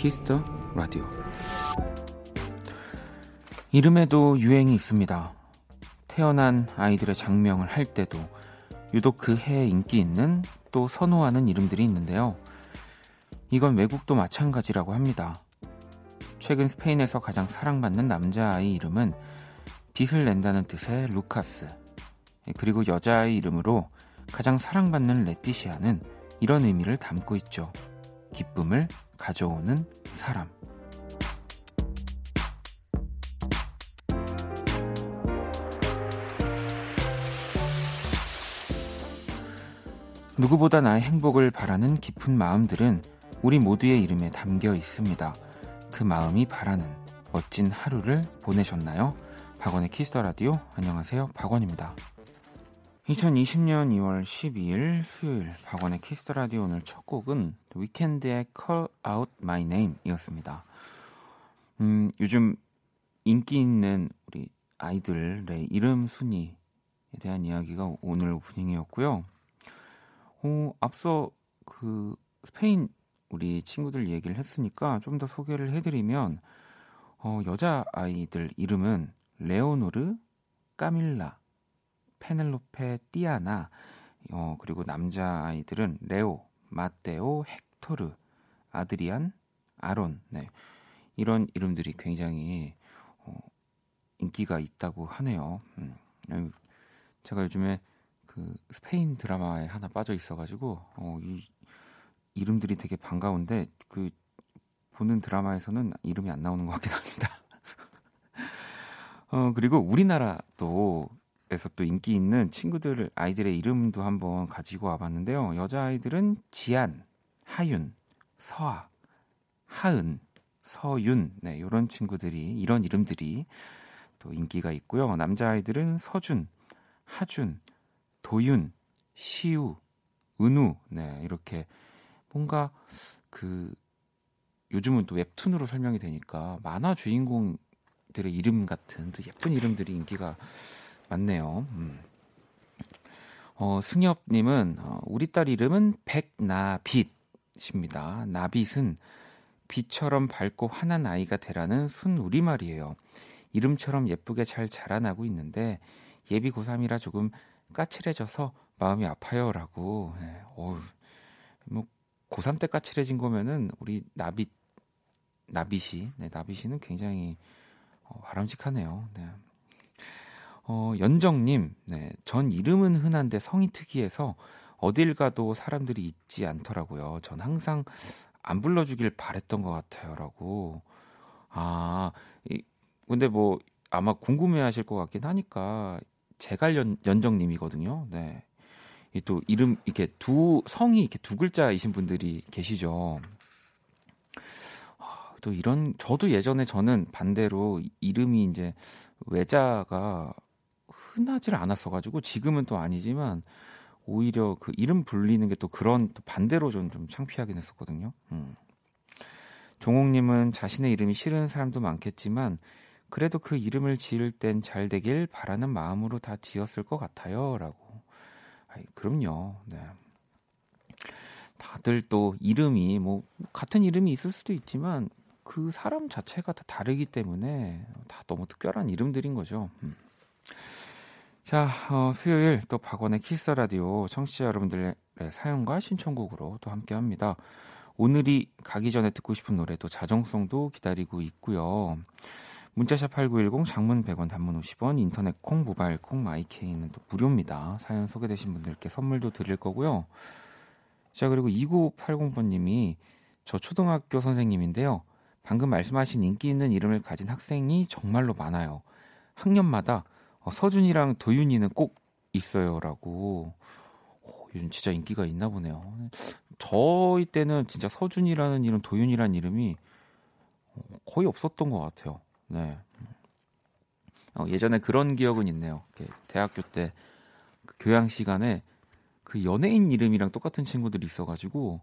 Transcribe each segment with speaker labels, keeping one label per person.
Speaker 1: Kiss the Radio 이름에도 유행이 있습니다. 태어난 아이들의 작명을 할 때도 유독 그 해에 인기 있는 또 선호하는 이름들이 있는데요. 이건 외국도 마찬가지라고 합니다. 최근 스페인에서 가장 사랑받는 남자아이 이름은 빛을 낸다는 뜻의 루카스. 그리고 여자아이 이름으로 가장 사랑받는 레티시아는 이런 의미를 담고 있죠. 기쁨을 가져오는 사람. 누구보다 나의 행복을 바라는 깊은 마음들은 우리 모두의 이름에 담겨 있습니다. 그 마음이 바라는 멋진 하루를 보내셨나요? 박원의 Kiss the Radio 안녕하세요. 박원입니다. 2020년 2월 12일 수요일 박원의 Kiss the Radio 오늘 첫 곡은 위켄드의 Call Out My Name이었습니다. 음, 요즘 인기 있는 우리 아이들의 이름 순위에 대한 이야기가 오늘 오프닝이었고요. 어, 앞서 그 스페인 우리 친구들 얘기를 했으니까 좀 더 소개를 해드리면 어, 여자 아이들 이름은 레오노르, 까밀라, 페넬로페, 띠아나, 어, 그리고 남자 아이들은 레오, 마테오, 헥토르, 아드리안, 아론, 네. 이런 이름들이 굉장히 어, 인기가 있다고 하네요. 음. 제가 요즘에 그 스페인 드라마에 하나 빠져 있어가지고 어, 이 이름들이 되게 반가운데 그 보는 드라마에서는 이름이 안 나오는 것 같긴 합니다. 어, 그리고 우리나라도 에서 또 인기 있는 친구들 아이들의 이름도 한번 가지고 와봤는데요. 여자 아이들은 지안, 하윤, 서아, 하은, 서윤, 네 이런 친구들이 이런 이름들이 또 인기가 있고요. 남자 아이들은 서준, 하준, 도윤, 시우, 은우, 네 이렇게 뭔가 그 요즘은 또 웹툰으로 설명이 되니까 만화 주인공들의 이름 같은 또 예쁜 이름들이 인기가 많네요. 음. 어, 승엽님은 어, 우리 딸 이름은 백나빛입니다. 나빛은 빛처럼 밝고 환한 아이가 되라는 순 우리말이에요. 이름처럼 예쁘게 잘 자라나고 있는데 예비 고3이라 조금 까칠해져서 마음이 아파요라고. 네, 어우, 뭐 고3 때 까칠해진 거면은 우리 나빛 나빛이 네, 나빛이는 굉장히 어, 바람직하네요. 네. 어, 연정님, 네, 전 이름은 흔한데 성이 특이해서 어딜 가도 사람들이 잊지 않더라고요. 전 항상 안 불러주길 바랬던 것 같아요라고. 아, 이, 근데 뭐 아마 궁금해하실 것 같긴 하니까 제갈 연, 연정님이거든요. 네. 또 이름 이렇게 두 성이 이렇게 두 글자이신 분들이 계시죠. 아, 또 이런 저도 예전에 저는 반대로 이름이 이제 외자가 흔하지를 않았어 가지고 지금은 또 아니지만 오히려 그 이름 불리는 게 또 그런 또 반대로 좀, 좀 창피하긴 했었거든요. 음. 종옥님은 자신의 이름이 싫은 사람도 많겠지만 그래도 그 이름을 지을 땐 잘 되길 바라는 마음으로 다 지었을 것 같아요라고. 아이, 그럼요. 네. 다들 또 이름이 뭐 같은 이름이 있을 수도 있지만 그 사람 자체가 다 다르기 때문에 다 너무 특별한 이름들인 거죠. 음. 자, 어, 수요일 또 박원의 키스 라디오 청취자 여러분들의 사연과 신청곡으로 또 함께 합니다. 오늘이 가기 전에 듣고 싶은 노래도 자정송도 기다리고 있고요. 문자샵 8910 장문 100원 단문 50원 인터넷 콩 모바일 콩 마이케이는 또 무료입니다. 사연 소개되신 분들께 선물도 드릴 거고요. 자 그리고 2980번 님이 저 초등학교 선생님인데요. 방금 말씀하신 인기 있는 이름을 가진 학생이 정말로 많아요. 학년마다 어, 서준이랑 도윤이는 꼭 있어요라고. 어, 요즘 진짜 인기가 있나 보네요. 저희 때는 진짜 서준이라는 이름, 도윤이라는 이름이 어, 거의 없었던 것 같아요. 네. 어, 예전에 그런 기억은 있네요. 대학교 때 그 교양 시간에 그 연예인 이름이랑 똑같은 친구들이 있어가지고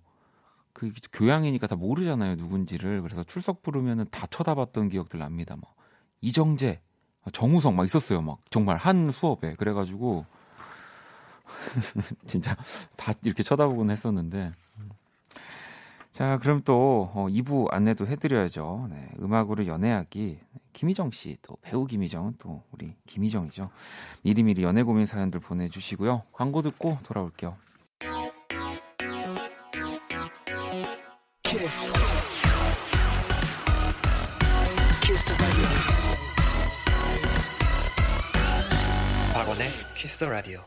Speaker 1: 그 교양이니까 다 모르잖아요 누군지를 그래서 출석 부르면은 다 쳐다봤던 기억들 납니다. 뭐 이정재, 정우성 막 있었어요. 막 정말 한 수업에 그래가지고 진짜 다다 이렇게 쳐다보곤 했었는데. 자, 그럼 또 어, 2부 안내도 해드려야죠. 네, 음악으로 연애하기 김희정 씨, 또 배우 김희정은 또 우리 김희정이죠. 미리미리 연애 고민 사연들 보내주시고요. 광고 듣고 돌아올게요. 키스. 키스 박원의 키스 더 라디오.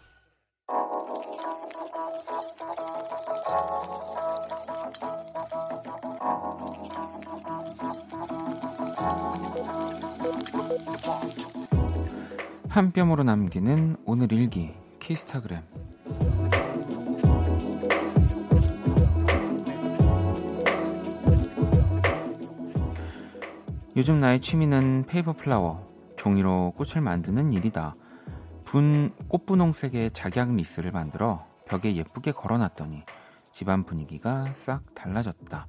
Speaker 1: 한 뼘으로 남기는 오늘 일기 키스타그램. 요즘 나의 취미는 paper flower 종이로 꽃을 만드는 일이다 분 꽃분홍색의 작약 wreath를 만들어 벽에 예쁘게 걸어놨더니 집안 분위기가 싹 달라졌다.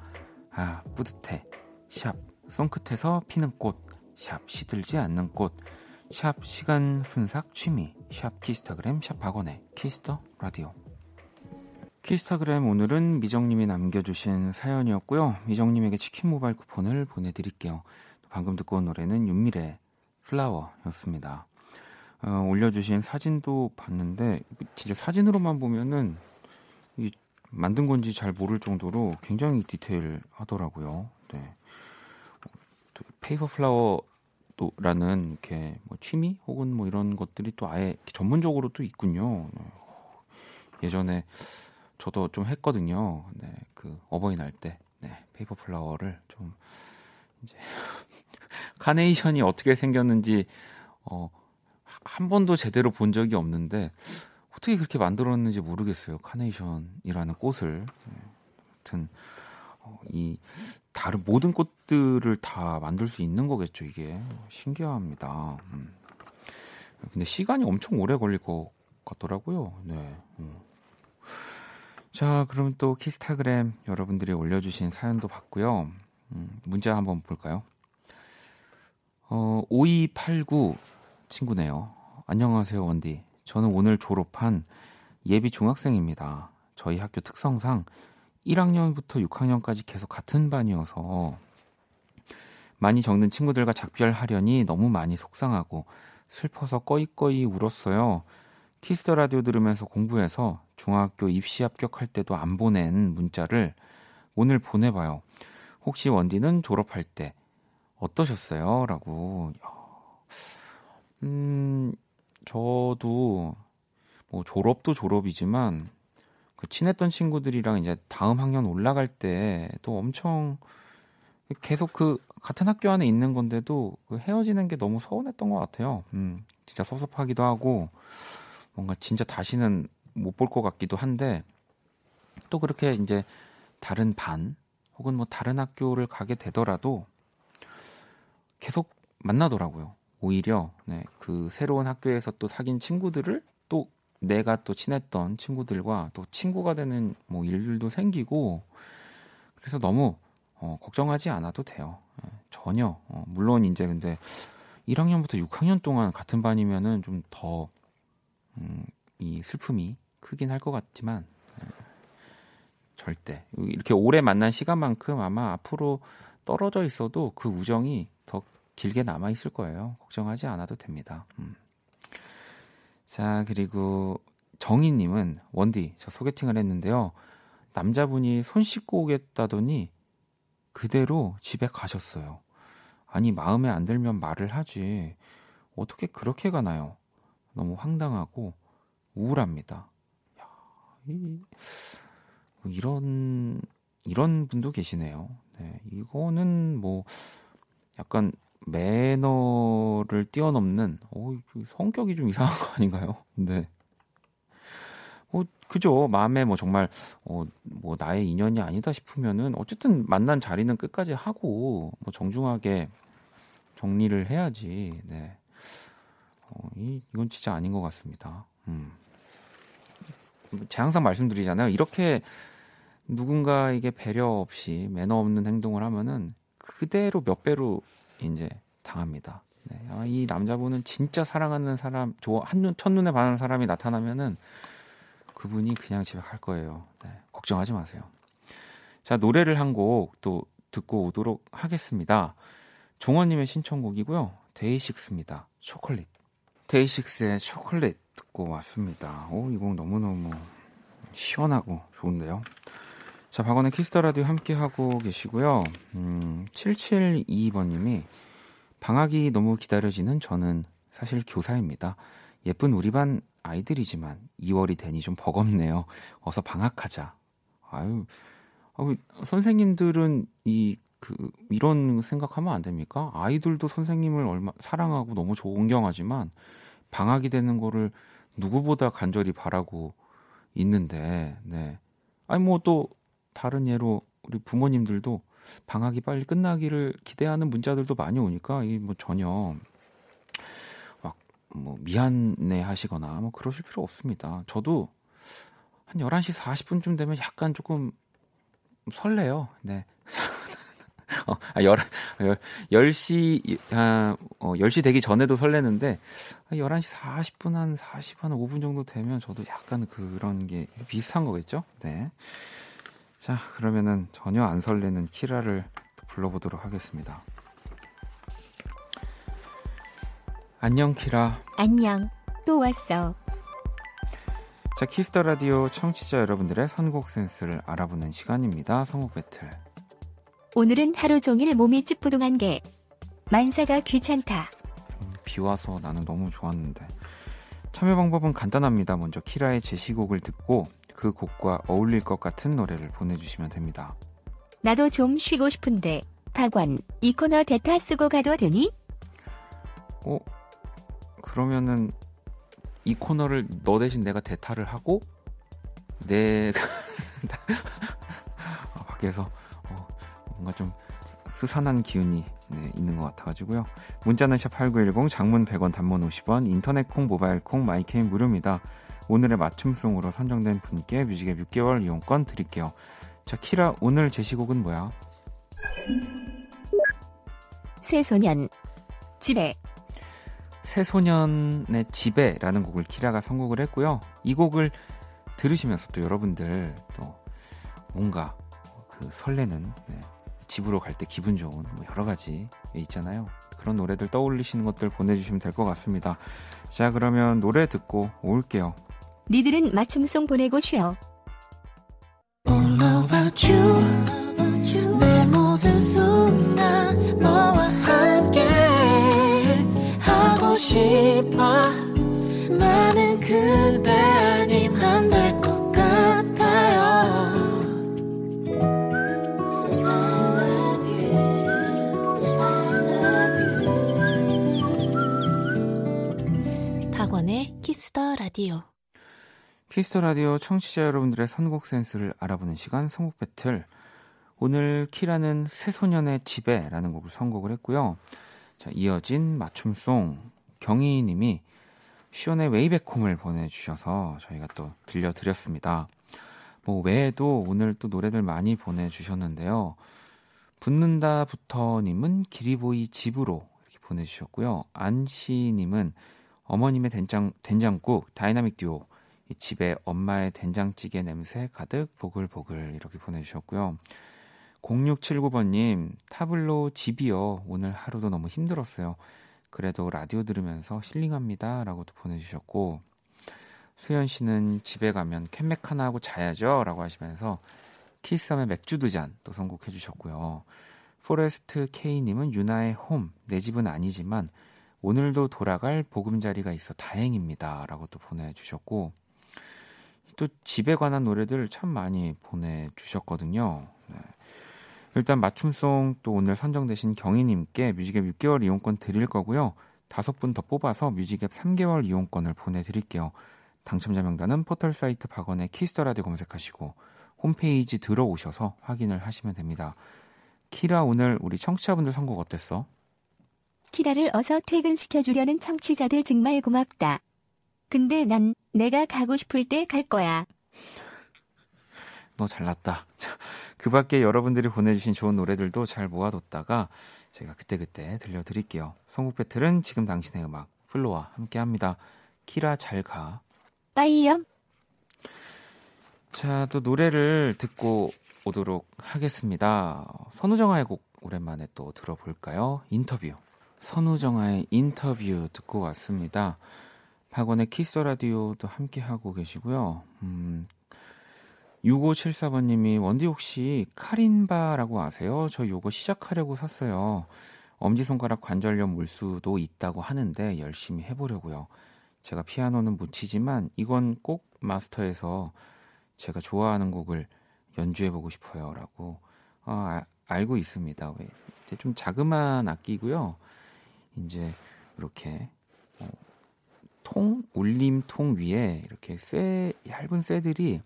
Speaker 1: 아 뿌듯해. 샵. 손끝에서 피는 꽃. 샵. 시들지 않는 꽃 샵. 시간 순삭 취미. 샵. 키스타그램. 샵. 박원의 Kiss the Radio. 키스타그램 오늘은 미정님이 남겨주신 사연이었고요. 미정님에게 치킨 모바일 쿠폰을 보내드릴게요. 방금 듣고 온 노래는 윤미래 Flower였습니다 어, 올려주신 사진도 봤는데 진짜 사진으로만 보면은 이 만든 건지 잘 모를 정도로 굉장히 디테일하더라고요 네. paper flower 또라는 이렇게 뭐 취미 혹은 뭐 이런 것들이 또 아예 전문적으로 또 있군요. 네. 예전에 저도 좀 했거든요. 네, 그 어버이날 때 네, 페이퍼 플라워를 좀 이제 카네이션이 어떻게 생겼는지 어, 한 번도 제대로 본 적이 없는데 어떻게 그렇게 만들었는지 모르겠어요. 카네이션이라는 꽃을. 네, 아무튼 어, 이 다른 모든 꽃들을 다 만들 수 있는 거겠죠, 이게. 신기합니다. 음. 근데 시간이 엄청 오래 걸릴 것 같더라고요. 네. 음. 자, 그럼 또 키스타그램 여러분들이 올려주신 사연도 봤고요. 음, 문자 한번 볼까요? 어, 5289 친구네요. 안녕하세요, 원디. 저는 오늘 졸업한 예비 중학생입니다. 저희 학교 특성상 1학년부터 6학년까지 계속 같은 반이어서 많이 정든 친구들과 작별하려니 너무 많이 속상하고 슬퍼서 꺼이꺼이 울었어요. Kiss the Radio 들으면서 공부해서 중학교 입시 합격할 때도 안 보낸 문자를 오늘 보내봐요. 혹시 원디는 졸업할 때 어떠셨어요? 라고. 음, 저도 뭐 졸업도 졸업이지만 그 친했던 친구들이랑 이제 다음 학년 올라갈 때 또 엄청 계속 그 같은 학교 안에 있는 건데도 그 헤어지는 게 너무 서운했던 것 같아요. 음, 진짜 섭섭하기도 하고 뭔가 진짜 다시는 못 볼 것 같기도 한데 또 그렇게 이제 다른 반 혹은 뭐 다른 학교를 가게 되더라도 계속 만나더라고요. 오히려 네, 그 새로운 학교에서 또 사귄 친구들을 또 내가 또 친했던 친구들과 또 친구가 되는 뭐 일들도 생기고 그래서 너무 어, 걱정하지 않아도 돼요. 예, 전혀. 어, 물론 이제 근데 1학년부터 6학년 동안 같은 반이면은 좀더 음, 이 슬픔이 크긴 할 것 같지만 예, 절대 이렇게 오래 만난 시간만큼 아마 앞으로 떨어져 있어도 그 우정이 더 길게 남아 있을 거예요. 걱정하지 않아도 됩니다. 음. 자, 그리고 정희 님은 원디, 저 소개팅을 했는데요. 남자분이 손 씻고 오겠다더니 그대로 집에 가셨어요. 아니, 마음에 안 들면 말을 하지. 어떻게 그렇게 가나요? 너무 황당하고 우울합니다. 야, 이, 이런, 이런 분도 계시네요. 네, 이거는 뭐, 약간 매너를 뛰어넘는 어, 성격이 좀 이상한 거 아닌가요? 네. 뭐 그죠. 마음에 뭐 정말 어, 뭐 나의 인연이 아니다 싶으면은 어쨌든 만난 자리는 끝까지 하고 뭐 정중하게 정리를 해야지. 네. 어, 이, 이건 진짜 아닌 것 같습니다. 음. 제가 항상 말씀드리잖아요. 이렇게 누군가에게 배려 없이 매너 없는 행동을 하면은 그대로 몇 배로 이제 당합니다. 네. 아, 이 남자분은 진짜 사랑하는 사람, 좋아 한눈 첫눈에 반하는 사람이 나타나면은 그분이 그냥 집에 갈 거예요. 네, 걱정하지 마세요. 자, 노래를 한 곡 또 듣고 오도록 하겠습니다. 종원님의 신청곡이고요. 데이식스입니다. 초콜릿. 데이식스의 초콜릿 듣고 왔습니다. 오, 이 곡 너무너무 시원하고 좋은데요. 자, 박원의 Kiss the Radio 함께 하고 계시고요. 음, 772번님이 방학이 너무 기다려지는 저는 사실 교사입니다. 예쁜 우리 반 아이들이지만 2월이 되니 좀 버겁네요. 어서 방학하자. 아유, 아유 선생님들은 이, 그, 이런 생각하면 안 됩니까? 아이들도 선생님을 얼마, 사랑하고 너무 존경하지만 방학이 되는 거를 누구보다 간절히 바라고 있는데, 네. 아니, 뭐 또 다른 예로 우리 부모님들도 방학이 빨리 끝나기를 기대하는 문자들도 많이 오니까 이 뭐 전혀 막 뭐 미안해 하시거나 뭐 그러실 필요 없습니다. 저도 한 11시 40분쯤 되면 약간 조금 설레요. 네. 어, 아, 열, 열, 10시, 아, 어, 10시 되기 전에도 설레는데, 11시 40분, 한 40, 한 5분 정도 되면 저도 약간 그런 게 비슷한 거겠죠? 네. 자, 그러면은 전혀 안 설레는 키라를 불러보도록 하겠습니다. 안녕, 키라.
Speaker 2: 안녕. 또 왔어.
Speaker 1: 자, Kiss the Radio 청취자 여러분들의 선곡 센스를 알아보는 시간입니다. 선곡 배틀.
Speaker 2: 오늘은 하루 종일 몸이 찌뿌둥한 게 만사가 귀찮다.
Speaker 1: 음, 비 와서 나는 너무 좋았는데. 참여 방법은 간단합니다. 먼저 키라의 제시곡을 듣고 그 곡과 어울릴 것 같은 노래를 보내주시면 됩니다.
Speaker 2: 나도 좀 쉬고 싶은데 박원 이 코너 대타 쓰고 가도 되니?
Speaker 1: 어? 그러면은 이 코너를 너 대신 내가 대타를 하고 내가 어, 밖에서 어, 뭔가 좀 수상한 기운이 네, 있는 것 같아가지고요. 문자는 샵8910 장문 100원 단문 50원 인터넷 콩 모바일 콩 My K는 무료입니다. 오늘의 맞춤song으로 선정된 분께 뮤직앱 6개월 이용권 드릴게요. 자, 키라 오늘 제시곡은 뭐야?
Speaker 2: 새소년 집에
Speaker 1: 새소년의 집에라는 곡을 키라가 선곡을 했고요. 이 곡을 들으시면서 또 여러분들 또 뭔가 그 설레는 네, 집으로 갈 때 기분 좋은 뭐 여러 가지 있잖아요. 그런 노래들 떠올리시는 것들 보내주시면 될 것 같습니다. 자, 그러면 노래 듣고 올게요.
Speaker 2: 니들은 맞춤송 보내고 쉬어.
Speaker 3: All about you. 내 모든 순간 너와 함께 하고 싶어. 나는 그대 아님 안될것 같아요. I love you. I love you. 박원의
Speaker 1: Kiss the Radio. Kiss the Radio 청취자 여러분들의 선곡 센스를 알아보는 시간 선곡 배틀. 오늘 키라는 새소년의 집에라는 곡을 선곡을 했고요. 자, 이어진 맞춤song 경희 님이 숀의 Way Back Home을 보내주셔서 저희가 또 들려드렸습니다. 뭐 외에도 오늘 또 노래들 많이 보내주셨는데요. 붙는다부터님은 기리보이 집으로 이렇게 보내주셨고요. 안씨님은 어머님의 된장, 된장국 다이나믹 듀오 집에 엄마의 된장찌개 냄새 가득 보글보글 이렇게 보내주셨고요. 0679번님, 타블로 집이요. 오늘 하루도 너무 힘들었어요. 그래도 라디오 들으면서 힐링합니다. 라고도 보내주셨고, 수현 씨는 집에 가면 캔맥 하나 하고 자야죠. 라고 하시면서 키스함의 맥주 두 잔 또 선곡해 주셨고요. Forest K님은 유나의 홈, 내 집은 아니지만 오늘도 돌아갈 보금자리가 있어 다행입니다. 라고 또 보내주셨고, 또 집에 관한 노래들 참 많이 보내주셨거든요. 네. 일단 맞춤송 또 오늘 선정되신 경희님께 뮤직앱 6개월 이용권 드릴 거고요. 다섯 분 더 뽑아서 뮤직앱 3개월 이용권을 보내드릴게요. 당첨자 명단은 포털 사이트 박원의 키스터라디오 검색하시고 홈페이지 들어오셔서 확인을 하시면 됩니다. 키라 오늘 우리 청취자분들 선곡 어땠어?
Speaker 2: 키라를 어서 퇴근시켜주려는 청취자들 정말 고맙다. 근데 난 내가 가고 싶을 때 갈 거야.
Speaker 1: 너 잘났다. 그 밖에 여러분들이 보내주신 좋은 노래들도 잘 모아뒀다가 제가 그때그때 들려드릴게요. 선곡 배틀은 지금 당신의 음악 플로와 함께 합니다. 키라 잘 가.
Speaker 2: 빠이염.
Speaker 1: 자, 또 노래를 듣고 오도록 하겠습니다. 선우정아의 곡 오랜만에 또 들어볼까요? 인터뷰. 선우정아의 인터뷰 듣고 왔습니다. 박원의 키스 라디오도 함께 하고 계시고요. 음, 6574번님이 원디 혹시 카린바라고 아세요? 저 요거 시작하려고 샀어요. 엄지손가락 관절염 물수도 있다고 하는데 열심히 해보려고요. 제가 피아노는 못 치지만 이건 꼭 마스터해서 제가 좋아하는 곡을 연주해보고 싶어요라고 어, 아, 알고 있습니다. 왜 이제 좀 자그마한 악기고요. 이제 이렇게 어, 통 울림 통 위에 이렇게 쇠 얇은 쇠들이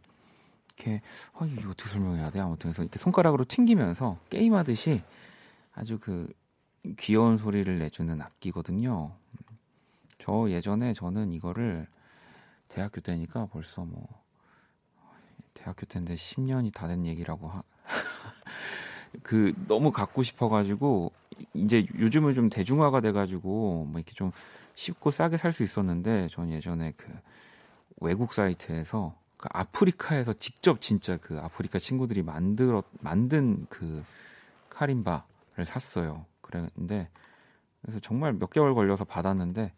Speaker 1: 이렇게 아, 이거 어떻게 설명해야 돼? 아무튼 그래서 이렇게 손가락으로 튕기면서 게임하듯이 아주 그 귀여운 소리를 내주는 악기거든요. 저 예전에 저는 이거를 대학교 때니까 벌써 뭐 대학교 때인데 10년이 다 된 얘기라고 하, 그 너무 갖고 싶어가지고 이제 요즘은 좀 대중화가 돼가지고 뭐 이렇게 좀 쉽고 싸게 살 수 있었는데 전 예전에 그 외국 사이트에서 그 아프리카에서 직접 진짜 그 아프리카 친구들이 만들어 만든 그 카림바를 샀어요. 그랬는데 그래서 정말 몇 개월 걸려서 받았는데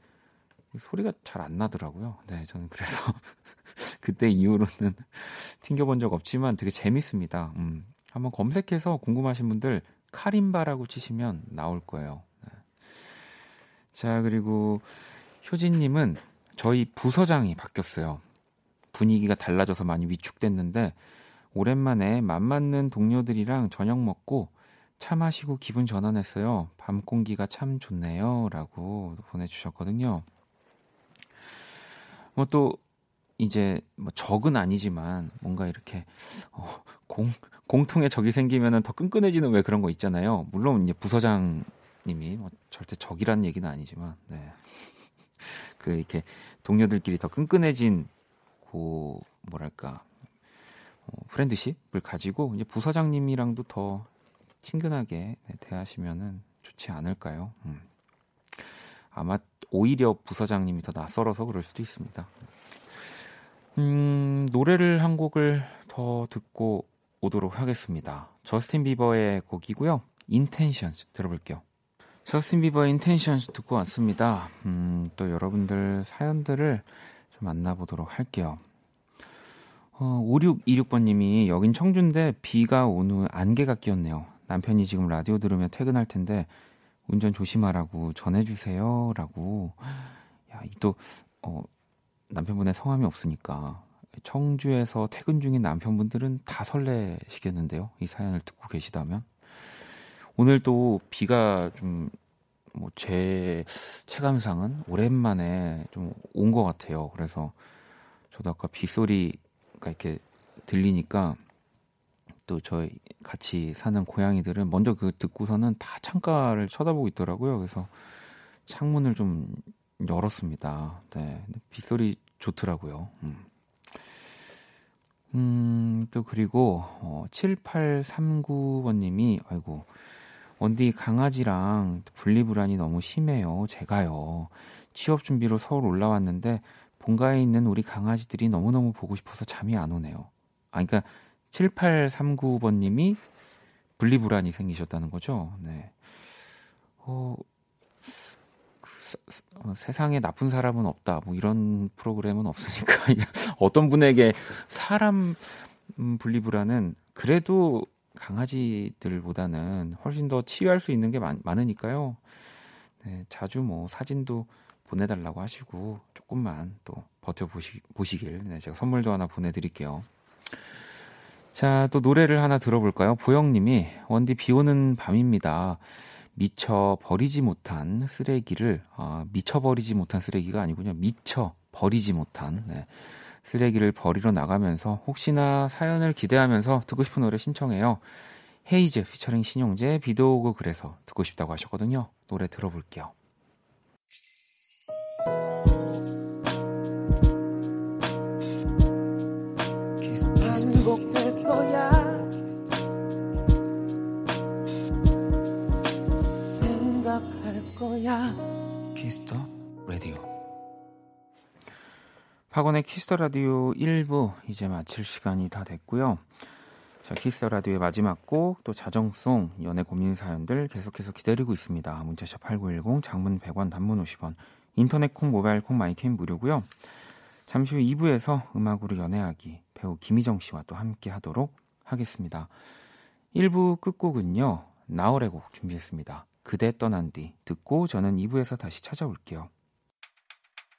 Speaker 1: 소리가 잘 안 나더라고요. 네, 저는 그래서 그때 이후로는 튕겨본 적 없지만 되게 재밌습니다. 음, 한번 검색해서 궁금하신 분들 카림바라고 치시면 나올 거예요. 네. 자, 그리고 효진님은 저희 부서장이 바뀌었어요. 분위기가 달라져서 많이 위축됐는데 오랜만에 맘 맞는 동료들이랑 저녁 먹고 차 마시고 기분 전환했어요. 밤 공기가 참 좋네요. 라고 보내주셨거든요. 뭐 또, 이제 뭐 적은 아니지만 뭔가 이렇게 어, 공, 공통의 적이 생기면은 더 끈끈해지는 왜 그런 거 있잖아요. 물론 이제 부서장 님이 뭐 절대 적이란 얘기는 아니지만, 네. 그 이렇게 동료들끼리 더 끈끈해진 고 뭐랄까 어, friendship을 가지고 이제 부서장님이랑도 더 친근하게 네, 대하시면은 좋지 않을까요? 음. 아마 오히려 부서장님이 더 낯설어서 그럴 수도 있습니다. 음, 노래를 한 곡을 더 듣고 오도록 하겠습니다. 저스틴 비버의 곡이고요. Intentions 들어볼게요. 저스틴 비버의 Intentions 듣고 왔습니다. 음, 또 여러분들 사연들을 좀 만나보도록 할게요. 어, 5626번님이 여긴 청주인데 비가 온 후 안개가 끼었네요. 남편이 지금 라디오 들으며 퇴근할 텐데 운전 조심하라고 전해주세요. 라고. 야, 또, 어, 남편분의 성함이 없으니까 청주에서 퇴근 중인 남편분들은 다 설레시겠는데요. 이 사연을 듣고 계시다면. 오늘 또 비가 좀, 뭐, 제 체감상은 오랜만에 좀 온 것 같아요. 그래서 저도 아까 빗소리가 이렇게 들리니까 또 저희 같이 사는 고양이들은 먼저 그 듣고서는 다 창가를 쳐다보고 있더라고요. 그래서 창문을 좀 열었습니다. 네. 빗소리 좋더라고요. 음. 음, 또 그리고 어 7839번님이 아이고 원디 강아지랑 분리불안이 너무 심해요. 제가요. 취업 준비로 서울 올라왔는데 본가에 있는 우리 강아지들이 너무너무 보고 싶어서 잠이 안 오네요. 아 그러니까 7839번 님이 분리불안이 생기셨다는 거죠. 네. 어, 그, 어, 세상에 나쁜 사람은 없다. 뭐 이런 프로그램은 없으니까 어떤 분에게 사람 음, 분리불안은 그래도 강아지들보다는 훨씬 더 치유할 수 있는 게 많, 많으니까요. 네, 자주 뭐 사진도 보내달라고 하시고 조금만 또 버텨보시, 보시길 네, 제가 선물도 하나 보내드릴게요. 자, 또 노래를 하나 들어볼까요? 보영님이 원디 비 오는 밤입니다. 미쳐 버리지 못한 쓰레기를 아, 미쳐 버리지 못한 쓰레기가 아니군요. 미쳐 버리지 못한 네. 쓰레기를 버리러 나가면서 혹시나 사연을 기대하면서 듣고 싶은 노래 신청해요. 헤이즈 피처링 신용재 비도 오고 그래서 듣고 싶다고 하셨거든요. 노래 들어볼게요. 거야 생각할 거야 학원의 Kiss the Radio 1부 이제 마칠 시간이 다 됐고요. 자, Kiss the Radio의 마지막 곡 또 자정송 연애 고민 사연들 계속해서 기다리고 있습니다. 문자샵 8910 장문 100원 단문 50원 인터넷 콩 모바일 콩 마이케이 무료고요. 잠시 후 2부에서 음악으로 연애하기 배우 김희정 씨와 또 함께 하도록 하겠습니다. 1부 끝곡은요. 나얼의 곡 준비했습니다. 그대 떠난 뒤 듣고 저는 2부에서 다시 찾아올게요.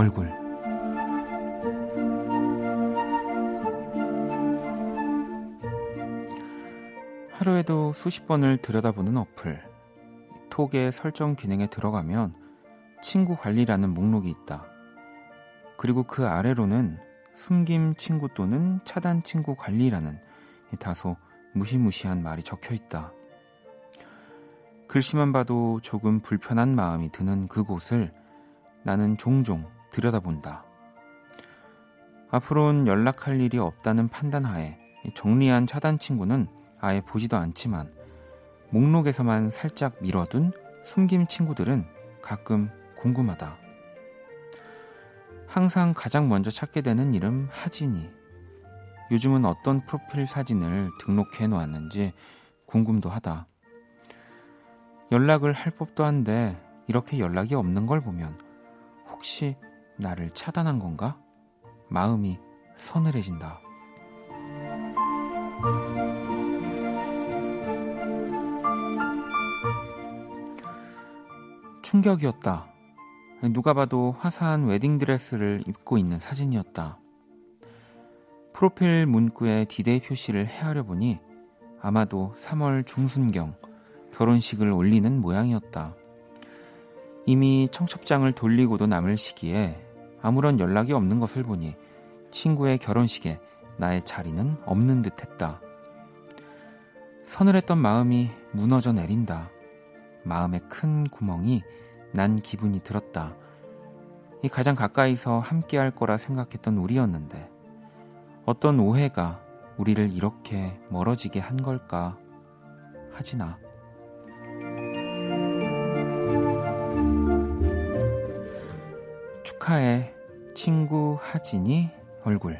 Speaker 1: 얼굴 하루에도 수십 번을 들여다보는 어플 톡의 설정 기능에 들어가면 친구 관리라는 목록이 있다. 그리고 그 아래로는 숨김 친구 또는 차단 친구 관리라는 다소 무시무시한 말이 적혀 있다. 글씨만 봐도 조금 불편한 마음이 드는 그곳을 나는 종종 들여다본다. 앞으로는 연락할 일이 없다는 판단하에 정리한 차단 친구는 아예 보지도 않지만 목록에서만 살짝 밀어둔 숨김 친구들은 가끔 궁금하다. 항상 가장 먼저 찾게 되는 이름 하진이. 요즘은 어떤 프로필 사진을 등록해 놓았는지 궁금도 하다. 연락을 할 법도 한데 이렇게 연락이 없는 걸 보면 혹시 나를 차단한 건가? 마음이 서늘해진다. 충격이었다. 누가 봐도 화사한 웨딩드레스를 입고 있는 사진이었다. 프로필 문구에 디데이 표시를 헤아려 보니 아마도 3월 중순경 결혼식을 올리는 모양이었다. 이미 청첩장을 돌리고도 남을 시기에 아무런 연락이 없는 것을 보니 친구의 결혼식에 나의 자리는 없는 듯 했다. 서늘했던 마음이 무너져 내린다. 마음에 큰 구멍이 난 기분이 들었다. 이 가장 가까이서 함께 할 거라 생각했던 우리였는데 어떤 오해가 우리를 이렇게 멀어지게 한 걸까 하지나. 축하해 친구 하진이 얼굴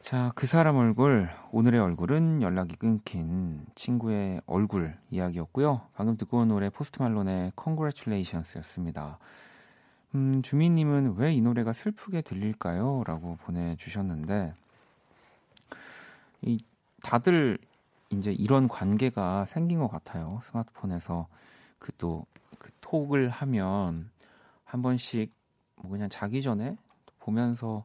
Speaker 1: 자, 그 사람 얼굴, 오늘의 얼굴은 연락이 끊긴 친구의 얼굴 이야기였고요. 방금 듣고 온 노래 포스트 말론의 Congratulations였습니다. 음, 주민님은 왜 이 노래가 슬프게 들릴까요? 라고 보내주셨는데, 이, 다들 이제 이런 관계가 생긴 것 같아요. 스마트폰에서 그또그 톡을 하면 한 번씩 뭐 그냥 자기 전에 보면서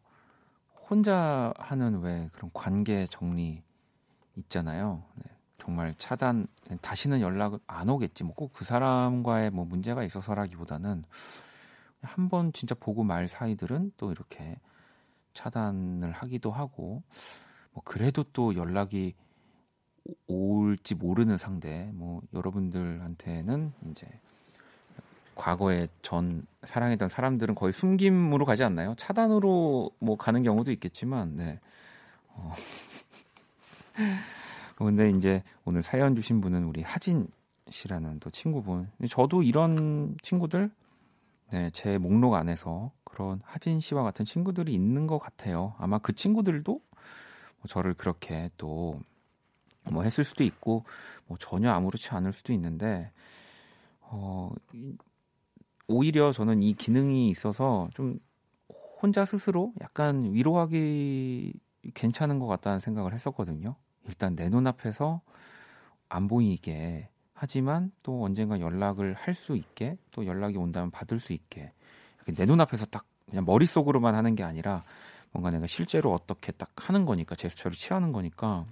Speaker 1: 혼자 하는 왜 그런 관계 정리 있잖아요. 네, 정말 차단 다시는 연락 안 오겠지. 뭐 꼭 그 사람과의 뭐 문제가 있어서라기보다는 한 번 진짜 보고 말 사이들은 또 이렇게 차단을 하기도 하고 뭐 그래도 또 연락이 올지 모르는 상대 뭐 여러분들한테는 이제 과거에 전 사랑했던 사람들은 거의 숨김으로 가지 않나요? 차단으로 뭐 가는 경우도 있겠지만 네. 어. 근데 이제 오늘 사연 주신 분은 우리 하진 씨라는 또 친구분. 저도 이런 친구들 네, 제 목록 안에서 그런 하진 씨와 같은 친구들이 있는 것 같아요. 아마 그 친구들도 뭐 저를 그렇게 또 뭐 했을 수도 있고 뭐 전혀 아무렇지 않을 수도 있는데 어 오히려 저는 이 기능이 있어서 좀 혼자 스스로 약간 위로하기 괜찮은 것 같다는 생각을 했었거든요. 일단 내 눈앞에서 안 보이게 하지만 또 언젠가 연락을 할 수 있게 또 연락이 온다면 받을 수 있게 내 눈앞에서 딱 그냥 머릿속으로만 하는 게 아니라 뭔가 내가 실제로 어떻게 딱 하는 거니까 제스처를 취하는 거니까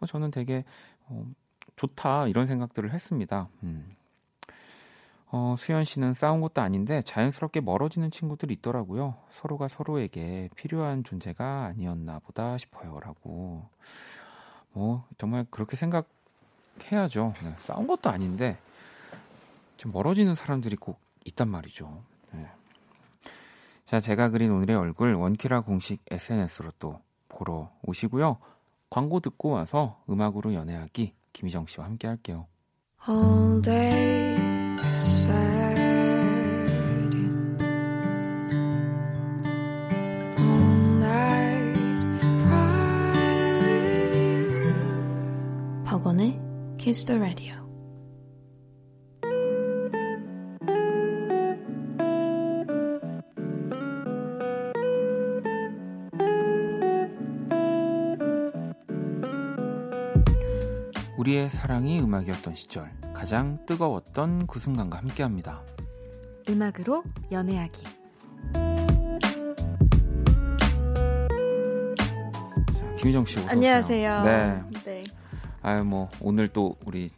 Speaker 1: 어, 저는 되게 어, 좋다 이런 생각들을 했습니다. 음. 어, 수현 씨는 싸운 것도 아닌데 자연스럽게 멀어지는 친구들이 있더라고요. 서로가 서로에게 필요한 존재가 아니었나 보다 싶어요라고. 뭐 정말 그렇게 생각해야죠. 네, 싸운 것도 아닌데 좀 멀어지는 사람들이 꼭 있단 말이죠. 네. 자, 제가 그린 오늘의 얼굴 원키라 공식 SNS로 또 보러 오시고요. 광고 듣고 와서 음악으로 연애하기 김희정 씨와 함께 할게요. All day. 박원의 Kiss the Radio. 사랑이 음악이었던 시절. 가장 뜨거웠던 그 순간과 함께합니다.
Speaker 3: 음악으로 연애하기.
Speaker 1: 자, 김희정 씨 어서
Speaker 3: 안녕하세요.
Speaker 1: 네. 네. 아유 뭐 오늘 또 우리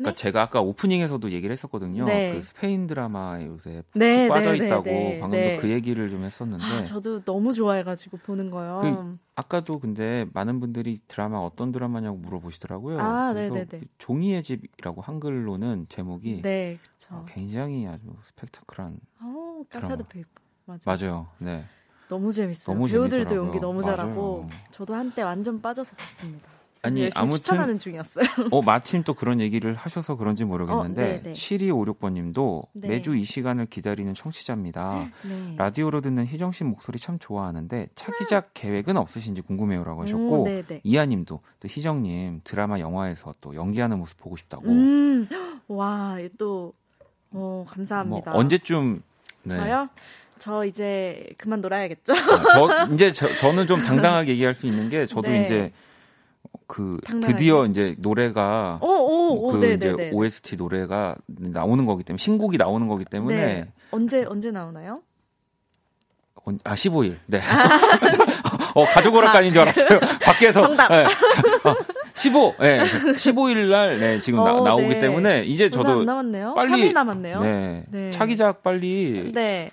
Speaker 1: 아까 네? 제가 아까 오프닝에서도 얘기를 했었거든요. 네. 그 스페인 드라마에 요새 네, 네 빠져 네, 있다고 네, 방금도 그 얘기를 좀 했었는데. 아,
Speaker 3: 저도 너무 좋아해가지고 보는 거요. 그,
Speaker 1: 아까도 근데 많은 분들이 드라마 어떤 드라마냐고 물어보시더라고요. 아, 그래서 종이의 집이라고 한글로는 제목이 네, 어, 굉장히 아주 스펙타클한. 어,
Speaker 3: Casa de Papel. 맞아요.
Speaker 1: 맞아요. 네.
Speaker 3: 너무 재밌어요. 너무 배우들도 재밌더라고요. 연기 너무 잘하고 맞아요. 저도 한때 완전 빠져서 봤습니다. 아니 아무튼 추천하는 중이었어요.
Speaker 1: 어 마침 또 그런 얘기를 하셔서 그런지 모르겠는데 어, 7256번님도 네. 매주 이 시간을 기다리는 청취자입니다. 네. 라디오로 듣는 희정 씨 목소리 참 좋아하는데 차기작 음. 계획은 없으신지 궁금해요라고 하셨고 오, 이하님도 또 희정님 드라마 영화에서 또 연기하는 모습 보고 싶다고.
Speaker 3: 음, 와또 어, 감사합니다.
Speaker 1: 뭐 언제쯤
Speaker 3: 네. 저요? 저 이제 그만 놀아야겠죠. 아,
Speaker 1: 저 이제 저, 저는 좀 당당하게 얘기할 수 있는 게 저도 네. 이제 그 당당하게. 드디어 이제 노래가 오, 오, 오, 그. 이제 네, 네. OST 노래가 나오는 거기 때문에 신곡이 나오는 거기 때문에 네.
Speaker 3: 언제 언제 나오나요?
Speaker 1: 아 15일. 네. 어 가족 오락관인 줄 알았어요. 밖에서
Speaker 3: 정답. 네.
Speaker 1: 어, 15. 예. 네. 15일 날 네, 지금 어, 나, 오기 네. 때문에 이제 저도
Speaker 3: 남았네요. 빨리 남았네요.
Speaker 1: 네. 네. 차기작 빨리
Speaker 3: 네.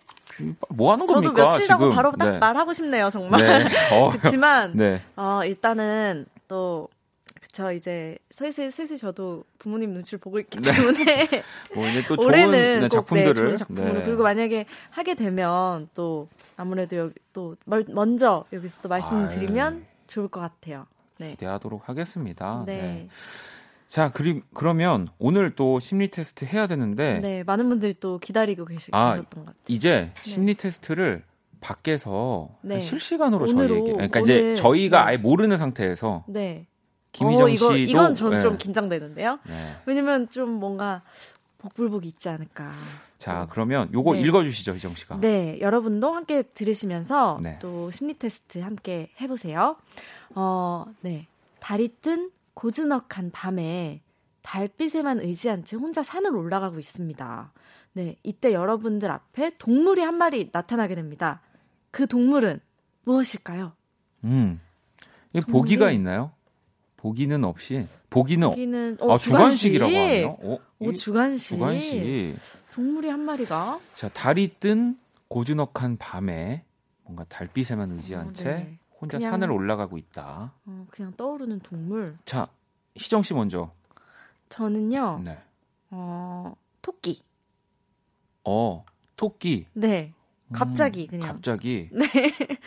Speaker 1: 뭐 하는
Speaker 3: 저도
Speaker 1: 겁니까?
Speaker 3: 며칠 하고 바로 딱 네. 말하고 싶네요, 정말. 네. 어. 그렇지만 네. 어, 일단은 또 그쵸 이제 슬슬 슬슬 저도 부모님 눈치를 보고 있기 네. 때문에
Speaker 1: 뭐또 좋은 올해는 네, 네 작품들을 네,
Speaker 3: 좋은 작품으로 네. 그리고 만약에 하게 되면 또 아무래도 여기 또 먼저 여기서 또 말씀드리면 아, 좋을 것 같아요.
Speaker 1: 네. 기대하도록 하겠습니다. 네. 네. 자, 그리, 그러면 오늘 또 심리 테스트 해야 되는데.
Speaker 3: 네, 많은 분들이 또 기다리고 계시, 아, 계셨던 것 같아요.
Speaker 1: 이제 심리 테스트를 밖에서 네. 실시간으로 저희에게 그러니까 이제 저희가 네. 아예 모르는 상태에서 네. 김희정 어, 이거, 씨도
Speaker 3: 이건 전좀 네. 긴장되는데요. 네. 왜냐면 좀 뭔가 복불복이 있지 않을까.
Speaker 1: 자, 또. 그러면 요거 네. 읽어 주시죠, 희정 씨가.
Speaker 3: 네, 여러분도 함께 들으시면서 네. 또 심리 테스트 함께 해 보세요. 어, 네. 달이 뜬 고즈넉한 밤에 달빛에만 의지한 채 혼자 산을 올라가고 있습니다. 네, 이때 여러분들 앞에 동물이 한 마리 나타나게 됩니다. 그 동물은 무엇일까요?
Speaker 1: 음. 이 보기가 있나요? 보기는 없이 보기는,
Speaker 3: 보기는
Speaker 1: 어, 아, 주관식 이라고 하네요.
Speaker 3: 어, 오, 주관식. 주관식. 동물이 한 마리가
Speaker 1: 자, 달이 뜬 고즈넉한 밤에 뭔가 달빛에만 의지한 어, 채 네. 혼자 그냥, 산을 올라가고 있다.
Speaker 3: 어, 그냥 떠오르는 동물.
Speaker 1: 자, 희정 씨 먼저.
Speaker 3: 저는요. 네. 어, 토끼.
Speaker 1: 어, 토끼.
Speaker 3: 네. 갑자기 음, 그냥.
Speaker 1: 갑자기.
Speaker 3: 네.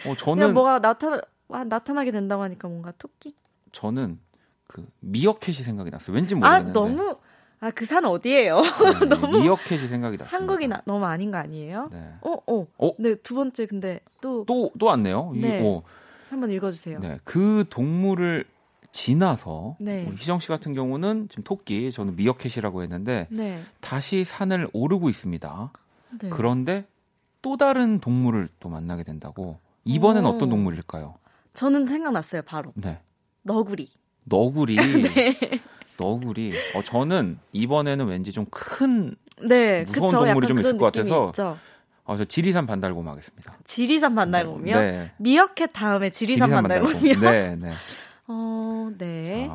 Speaker 3: 어 저는 그냥 뭐가 나타 나타나게 된다고 하니까 뭔가 토끼.
Speaker 1: 저는 그 미어캣이 생각이 났어요. 왠지 아, 모르겠는데.
Speaker 3: 아 너무 아 그 산 어디예요?
Speaker 1: 네, 너무 미어캣이 생각이 났어요.
Speaker 3: 한국이 나, 너무 아닌 거 아니에요? 네. 어 어. 어? 네, 두 번째 근데 또
Speaker 1: 또 또 왔네요.
Speaker 3: 네. 어. 한번 읽어 주세요.
Speaker 1: 네. 그 동물을 지나서 네. 뭐 희정 씨 같은 경우는 지금 토끼, 저는 미어캣이라고 했는데 네. 다시 산을 오르고 있습니다. 네. 그런데 또 다른 동물을 또 만나게 된다고. 이번엔 어. 떤 동물일까요?
Speaker 3: 저는 생각났어요, 바로. 네. 너구리.
Speaker 1: 너구리. 네. 너구리. 어, 저는 이번에는 왠지 좀큰 네, 무서운 그쵸? 동물이 좀 있을 것 같아서 어, 저 지리산 반달곰 하겠습니다.
Speaker 3: 지리산 반달곰이요? 네. 미어캣 다음에 지리산, 지리산 반달곰이요?
Speaker 1: 네, 네.
Speaker 3: 어, 네. 자,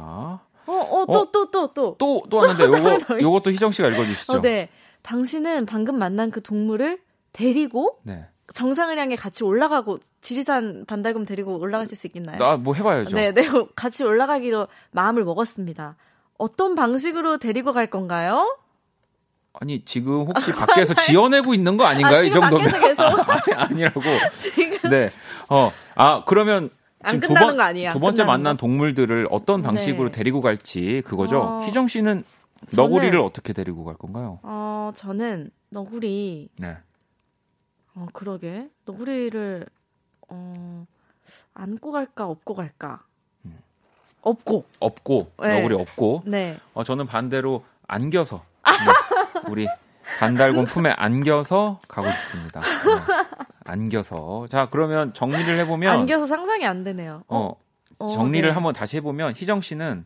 Speaker 3: 어, 어, 또, 또, 또, 또.
Speaker 1: 또, 또 왔는데, 요거, 요것도 희정 씨가 읽어주시죠.
Speaker 3: 어, 네. 당신은 방금 만난 그 동물을 데리고 네. 정상을 향해 같이 올라가고 지리산 반달곰 데리고 올라가실 수 있겠나요?
Speaker 1: 아, 뭐 해봐야죠.
Speaker 3: 네, 네, 같이 올라가기로 마음을 먹었습니다. 어떤 방식으로 데리고 갈 건가요?
Speaker 1: 아니 지금 혹시 밖에서 지어내고 있는 거 아닌가요? 아,
Speaker 3: 이
Speaker 1: 정도면
Speaker 3: 밖에서 계속
Speaker 1: 아, 아니 라고. 지금 네. 어. 아 그러면 지금 두, 번, 두 번째 만난 거. 동물들을 어떤 방식으로 네. 데리고 갈지 그거죠. 어, 희정 씨는 너구리를 저는, 어떻게 데리고 갈 건가요?
Speaker 3: 어 저는 너구리. 네. 어 그러게 너구리를 어 안고 갈까 업고 갈까. 음. 업고.
Speaker 1: 업고 네. 너구리 업고. 네. 어 저는 반대로 안겨서. 네. 우리 반달곰 품에 안겨서 가고 싶습니다. 네. 안겨서. 자, 그러면 정리를 해보면.
Speaker 3: 안겨서 상상이 안 되네요.
Speaker 1: 어, 어 정리를 네. 한번 다시 해보면, 희정 씨는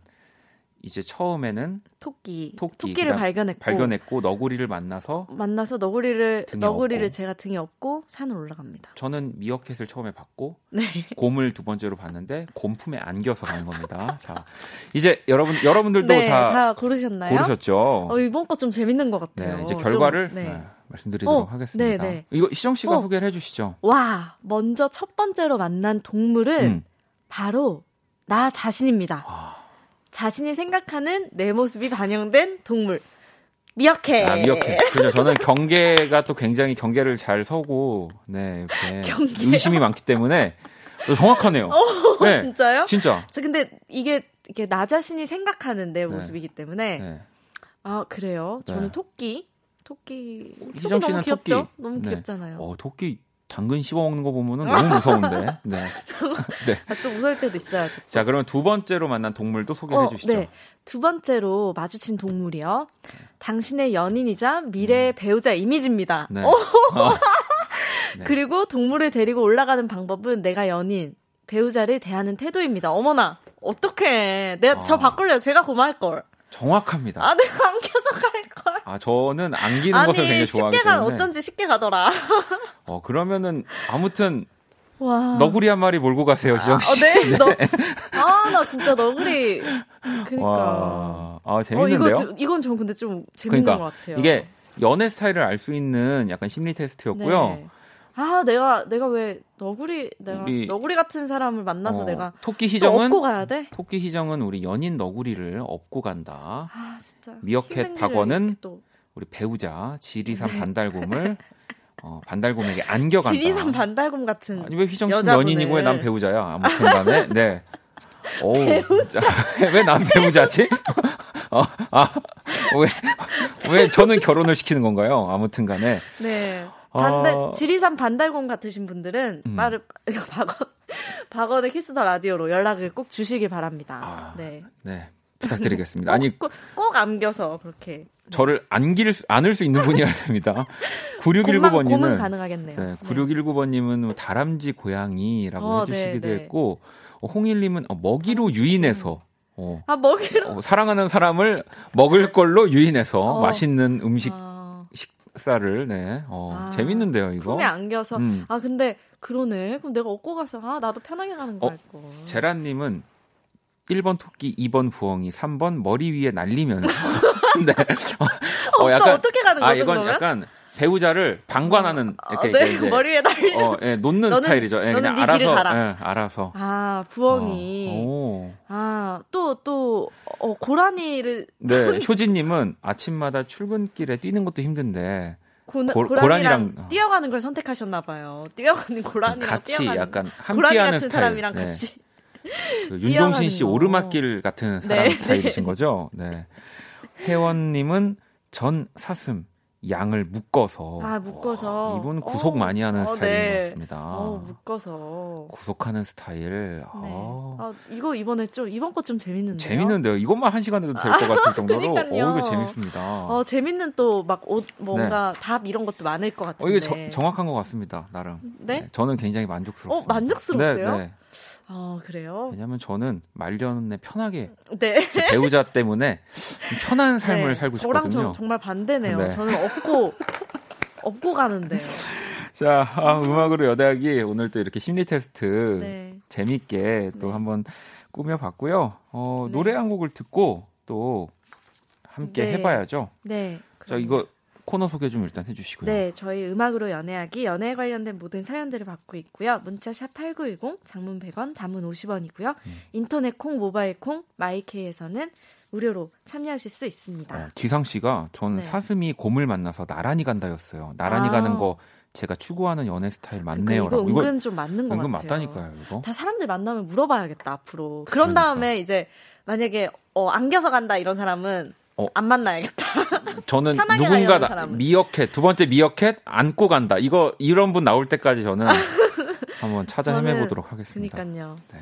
Speaker 1: 이제 처음에는
Speaker 3: 토끼, 토끼 를 발견했고
Speaker 1: 발견했고 너구리를 만나서
Speaker 3: 만나서 너구리를 너구리를 업고. 제가 등에 업고 산을 올라갑니다.
Speaker 1: 저는 미어캣을 처음에 봤고 네. 곰을 두 번째로 봤는데 곰 품에 안겨서 간 겁니다. 자 이제 여러분 여러분들도
Speaker 3: 네,
Speaker 1: 다,
Speaker 3: 다 고르셨나요?
Speaker 1: 고르셨죠.
Speaker 3: 어, 이번 거 좀 재밌는 것 같아요.
Speaker 1: 네, 이제 결과를 좀, 네. 네, 말씀드리도록 어, 하겠습니다. 네, 네. 이거 희정 씨가 어, 소개를 해주시죠.
Speaker 3: 와 먼저 첫 번째로 만난 동물은 음. 바로 나 자신입니다. 아. 자신이 생각하는 내 모습이 반영된 동물. 미어캣.
Speaker 1: 아, 미어캣. 그죠. 저는 경계가 또 굉장히 경계를 잘 서고, 네, 이렇게? 의심이 많기 때문에 정확하네요.
Speaker 3: 어, 네, 진짜요?
Speaker 1: 진짜.
Speaker 3: 저 근데 이게 이게 나 자신이 생각하는 내 네. 모습이기 때문에 네. 아 그래요. 저는 네. 토끼. 토끼. 토끼 너무 귀엽죠? 토끼. 너무 네. 귀엽잖아요.
Speaker 1: 어, 토끼 당근 씹어 먹는 거 보면은 너무 무서운데. 네.
Speaker 3: 네. 아, 또 무서울 때도 있어요.
Speaker 1: 자, 그러면 두 번째로 만난 동물도 소개해 어, 주시죠. 네.
Speaker 3: 두 번째로 마주친 동물이요. 당신의 연인이자 미래의 음. 배우자 이미지입니다. 네. 어. 네. 그리고 동물을 데리고 올라가는 방법은 내가 연인, 배우자를 대하는 태도입니다. 어머나, 어떡해. 내가 아. 저 바꿀래요. 제가 고마울 걸.
Speaker 1: 정확합니다.
Speaker 3: 아, 내가 안겨서 갈 걸.
Speaker 1: 아, 저는 안기는 아니, 것을 굉장히 좋아하기
Speaker 3: 쉽게 가, 어쩐지 쉽게 가더라.
Speaker 1: 어, 그러면은 아무튼 와. 너구리 한 마리 몰고 가세요, 지영 씨.
Speaker 3: 아, 네. 네. 너, 아, 나 진짜 너구리. 그니까. 와.
Speaker 1: 아, 재밌는데요? 어,
Speaker 3: 이거, 이건 전 근데 좀 재밌는 그러니까, 것 같아요.
Speaker 1: 이게 연애 스타일을 알 수 있는 약간 심리 테스트였고요. 네.
Speaker 3: 아 내가 내가 왜 너구리 내가 우리, 너구리 같은 사람을 만나서 어, 내가
Speaker 1: 토끼 희정은
Speaker 3: 업고 가야 돼?
Speaker 1: 토끼 희정은 우리 연인 너구리를 업고 간다.
Speaker 3: 아 진짜.
Speaker 1: 미어캣 박원은 우리 배우자 지리산 네. 반달곰을 어, 반달곰에게 안겨간다.
Speaker 3: 지리산 반달곰 같은.
Speaker 1: 아니 왜 희정 씨는 연인이고 왜 난 배우자야? 아무튼간에 네. 오, 왜난 배우자지? 어, 아, 왜, 왜 저는 결혼을 시키는 건가요? 아무튼 간에.
Speaker 3: 네. 반달, 어... 지리산 반달곰 같으신 분들은 음. 말을 박원 박원의 키스 더 라디오로 연락을 꼭 주시길 바랍니다. 아, 네.
Speaker 1: 네. 부탁드리겠습니다. 아니
Speaker 3: 꼭, 꼭 안겨서 그렇게
Speaker 1: 저를 안길 수, 안을 수 있는 분이어야 됩니다. 9619번 님은
Speaker 3: 가능하겠네요. 네,
Speaker 1: 9619번 님은 뭐 다람쥐 고양이라고 어, 해 주시기도 네, 네. 했고 어, 홍일 님은 어, 먹이로 유인해서 어,
Speaker 3: 아 먹이로
Speaker 1: 어, 사랑하는 사람을 먹을 걸로 유인해서 어. 맛있는 음식 아. 쌀을 네. 어, 아, 재밌는데요, 이거.
Speaker 3: 품에 안겨서. 음. 아, 근데 그러네. 그럼 내가 얻고 가서 아, 나도 편하게 가는 거야, 어,
Speaker 1: 제란 님은 1번 토끼, 2번 부엉이, 3번 머리 위에 날리면서.
Speaker 3: 네. 어, 어 약간 어떻게 가는 거죠? 아,
Speaker 1: 이건
Speaker 3: 그러면?
Speaker 1: 약간 배우자를 방관하는
Speaker 3: 어, 이렇게, 아, 네. 이제, 머리 위에 날리
Speaker 1: 어, 예, 놓는 너는, 스타일이죠. 예, 그냥 네 알아서 예, 알아서.
Speaker 3: 아, 부엉이. 어, 아, 또 또 어, 고라니를
Speaker 1: 네, 효진 님은 아침마다 출근길에 뛰는 것도 힘든데
Speaker 3: 고, 고, 고라니랑, 고라니랑 뛰어가는 걸 선택하셨나 봐요. 뛰어가는 고라니랑
Speaker 1: 같이
Speaker 3: 뛰어가는
Speaker 1: 약간 함께하는
Speaker 3: 같은
Speaker 1: 스타일.
Speaker 3: 사람이랑 네. 같이
Speaker 1: 그 윤종신 씨 오르막길 같은 사람 네, 스타일이신 네. 거죠. 네. 혜원님은 전 사슴 양을 묶어서.
Speaker 3: 아, 묶어서.
Speaker 1: 와, 이분 구속 어, 많이 하는 어, 스타일인 네. 것 같습니다.
Speaker 3: 어, 묶어서.
Speaker 1: 구속하는 스타일. 네.
Speaker 3: 아. 아, 이거 이번에 좀, 이번 거 좀 재밌는데요?
Speaker 1: 재밌는데요. 이것만 한 시간 해도 될 것 같은 정도로. 어, 이거 재밌습니다.
Speaker 3: 어, 재밌는 또막 옷, 뭔가 네. 답 이런 것도 많을 것 같은데.
Speaker 1: 어, 이게 저, 정확한 것 같습니다. 나름.
Speaker 3: 네? 네
Speaker 1: 저는 굉장히 만족스럽습니다.
Speaker 3: 어, 만족스럽세요? 네, 네. 아, 그래요?
Speaker 1: 왜냐면 저는 말년에 편하게 네. 배우자 때문에 편한 삶을 네, 살고 싶거든요.
Speaker 3: 저랑 정말 반대네요. 네. 저는 업고 업고 가는데요.
Speaker 1: 자, 아, 음악으로 여대하기 오늘 또 이렇게 심리 테스트 네. 재밌게 또 네. 한번 꾸며봤고요. 어, 네. 노래 한 곡을 듣고 또 함께 네. 해봐야죠.
Speaker 3: 네.
Speaker 1: 자, 이거 코너 소개 좀 일단 해주시고요.
Speaker 3: 네, 저희 음악으로 연애하기 연애에 관련된 모든 사연들을 받고 있고요. 문자 샵 #8910 장문 100원, 단문 50원이고요. 음. 인터넷 콩, 모바일 콩, 마이케이에서는 무료로 참여하실 수 있습니다. 어,
Speaker 1: 지상 씨가 전 네. 사슴이 곰을 만나서 나란히 간다였어요. 나란히 아. 가는 거 제가 추구하는 연애 스타일 맞네요.
Speaker 3: 이거 은근 이거, 좀 맞는 것 은근
Speaker 1: 같아요. 맞다니까요. 이거
Speaker 3: 다 사람들 만나면 물어봐야겠다 앞으로. 그런 그러니까. 다음에 이제 만약에 어, 안겨서 간다 이런 사람은 어, 안 만나야겠다.
Speaker 1: 저는 누군가 나, 미어캣 두 번째 미어캣 안고 간다. 이거 이런 분 나올 때까지 저는 한번 찾아 헤매 보도록 하겠습니다.
Speaker 3: 그러니까요. 네.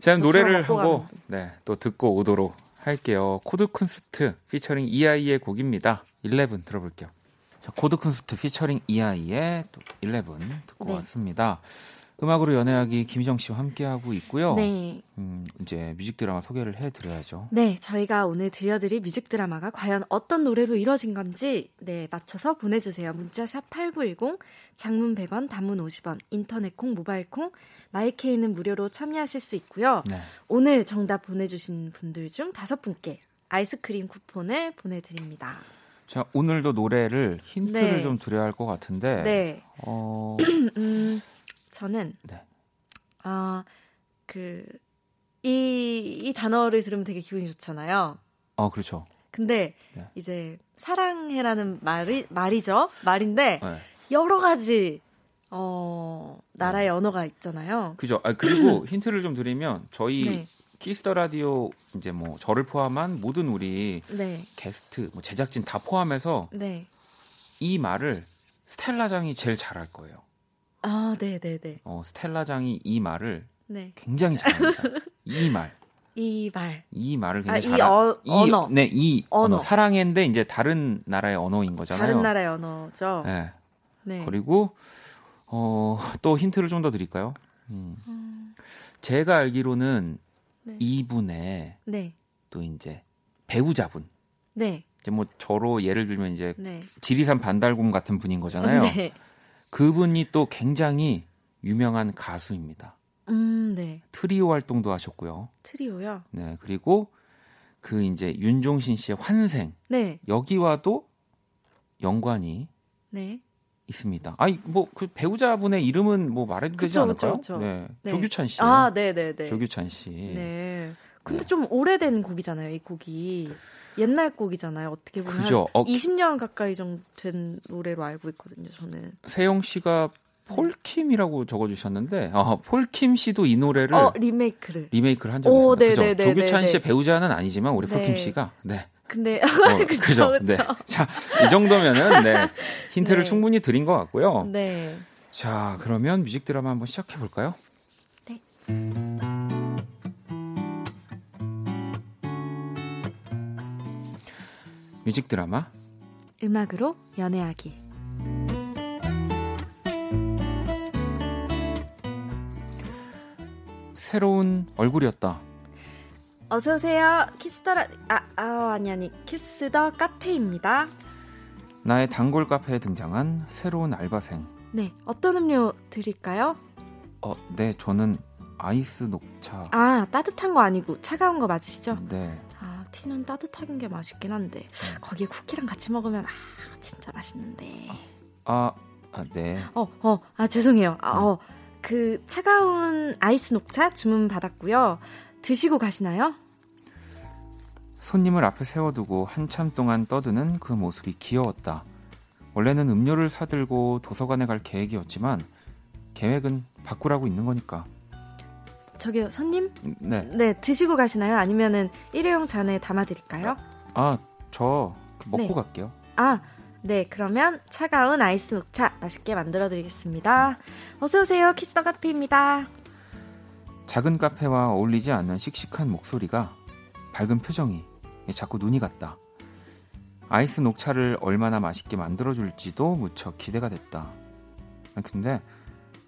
Speaker 1: 제가 노래를 하고 네, 또 듣고 오도록 할게요. 코드 쿤스트 피처링 이하이의 곡입니다. 11 들어볼게요. 자, 코드 쿤스트 피처링 이하이의 또11 듣고 네. 왔습니다. 음악으로 연애하기 김희정 씨와 함께하고 있고요. 네. 음, 이제 뮤직 드라마 소개를 해드려야죠.
Speaker 3: 네, 저희가 오늘 들려드릴 뮤직 드라마가 과연 어떤 노래로 이루어진 건지 네 맞춰서 보내주세요. 문자 샵 #8910 장문 100원, 단문 50원, 인터넷 콩, 모바일 콩, 마이케이는 무료로 참여하실 수 있고요. 네. 오늘 정답 보내주신 분들 중 다섯 분께 아이스크림 쿠폰을 보내드립니다.
Speaker 1: 자, 오늘도 노래를 힌트를 네. 좀 드려야 할 것 같은데. 네. 어...
Speaker 3: 음, 저는 네. 아, 그, 이, 이 단어를 들으면 되게 기분이 좋잖아요.
Speaker 1: 어, 그렇죠.
Speaker 3: 근데 네. 이제 사랑해라는 말이 말이죠. 말인데 네. 여러 가지 어, 나라의 네. 언어가 있잖아요.
Speaker 1: 그죠. 아, 그리고 힌트를 좀 드리면 저희 네. Kiss the Radio 이제 뭐 저를 포함한 모든 우리 네. 게스트, 뭐 제작진 다 포함해서 네. 이 말을 스텔라장이 제일 잘할 거예요.
Speaker 3: 아, 네, 네, 네.
Speaker 1: 어, 스텔라장이 이 말을 네. 굉장히 잘합니다. 이 말.
Speaker 3: 이 말.
Speaker 1: 이 말을 굉장히 아, 잘. 이, 어,
Speaker 3: 이 언어.
Speaker 1: 네, 이 언어. 언어. 사랑인데 이제 다른 나라의 언어인 거잖아요.
Speaker 3: 다른 나라의 언어죠. 네.
Speaker 1: 네. 그리고 어, 또 힌트를 좀 더 드릴까요? 음. 음. 제가 알기로는 네. 이분의 네. 또 이제 배우자분. 네. 이제 뭐 저로 예를 들면 이제 네. 지리산 반달곰 같은 분인 거잖아요. 네. 그분이 또 굉장히 유명한 가수입니다.
Speaker 3: 음, 네.
Speaker 1: 트리오 활동도 하셨고요.
Speaker 3: 트리오요?
Speaker 1: 네, 그리고 그 이제 윤종신 씨의 환생. 네. 여기와도 연관이 네. 있습니다. 아니 뭐그 배우자분의 이름은 뭐 말해도 되지 그쵸, 않을까요? 그쵸, 그쵸. 네. 네. 조규찬 씨.
Speaker 3: 아, 네, 네, 네.
Speaker 1: 조규찬 씨.
Speaker 3: 네. 근데 네. 좀 오래된 곡이잖아요, 이 곡이. 옛날 곡이잖아요. 어떻게 보면
Speaker 1: 그죠.
Speaker 3: 어, 20년 가까이 좀 된 노래로 알고 있거든요. 저는.
Speaker 1: 세영 씨가 폴킴이라고 적어주셨는데 아, 폴킴 씨도 이 노래를
Speaker 3: 어, 리메이크를
Speaker 1: 리메이크를 한 적이. 네, 그죠? 네, 네, 조규찬 씨의 배우자는 아니지만 우리 폴킴 씨가 네.
Speaker 3: 근데 어, 그쵸, 그죠? 그쵸.
Speaker 1: 네. 자, 이 정도면은 네. 힌트를 네. 충분히 드린 것 같고요.
Speaker 3: 네.
Speaker 1: 자, 그러면 뮤직 드라마 한번 시작해 볼까요?
Speaker 3: 네.
Speaker 1: 뮤직 드라마
Speaker 3: 음악으로 연애하기
Speaker 1: 새로운 얼굴이었다.
Speaker 3: 어서 오세요. Kiss the 라 아, 아 아니 아니 Kiss the 카페입니다.
Speaker 1: 나의 단골 카페에 등장한 새로운 알바생.
Speaker 3: 네, 어떤 음료 드릴까요?
Speaker 1: 어, 네, 저는 아이스 녹차.
Speaker 3: 아, 따뜻한 거 아니고 차가운 거 맞으시죠?
Speaker 1: 네.
Speaker 3: 아, 티는 따뜻한 게 맛있긴 한데 거기에 쿠키랑 같이 먹으면 아, 진짜 맛있는데.
Speaker 1: 아, 아, 네.
Speaker 3: 어, 어, 아 죄송해요. 아, 어, 그 차가운 아이스 녹차 주문 받았고요. 드시고 가시나요?
Speaker 1: 손님을 앞에 세워두고 한참 동안 떠드는 그 모습이 귀여웠다. 원래는 음료를 사들고 도서관에 갈 계획이었지만 계획은 바꾸라고 있는 거니까.
Speaker 3: 저기요, 손님?
Speaker 1: 네.
Speaker 3: 네, 드시고 가시나요? 아니면은 일회용 잔에 담아 드릴까요?
Speaker 1: 아, 저 먹고 네. 갈게요.
Speaker 3: 아, 네, 그러면 차가운 아이스 녹차 맛있게 만들어 드리겠습니다. 어서 오세요. Kiss the 카페입니다.
Speaker 1: 작은 카페와 어울리지 않는 씩씩한 목소리가 밝은 표정이 자꾸 눈이 갔다. 아이스 녹차를 얼마나 맛있게 만들어 줄지도 무척 기대가 됐다. 근데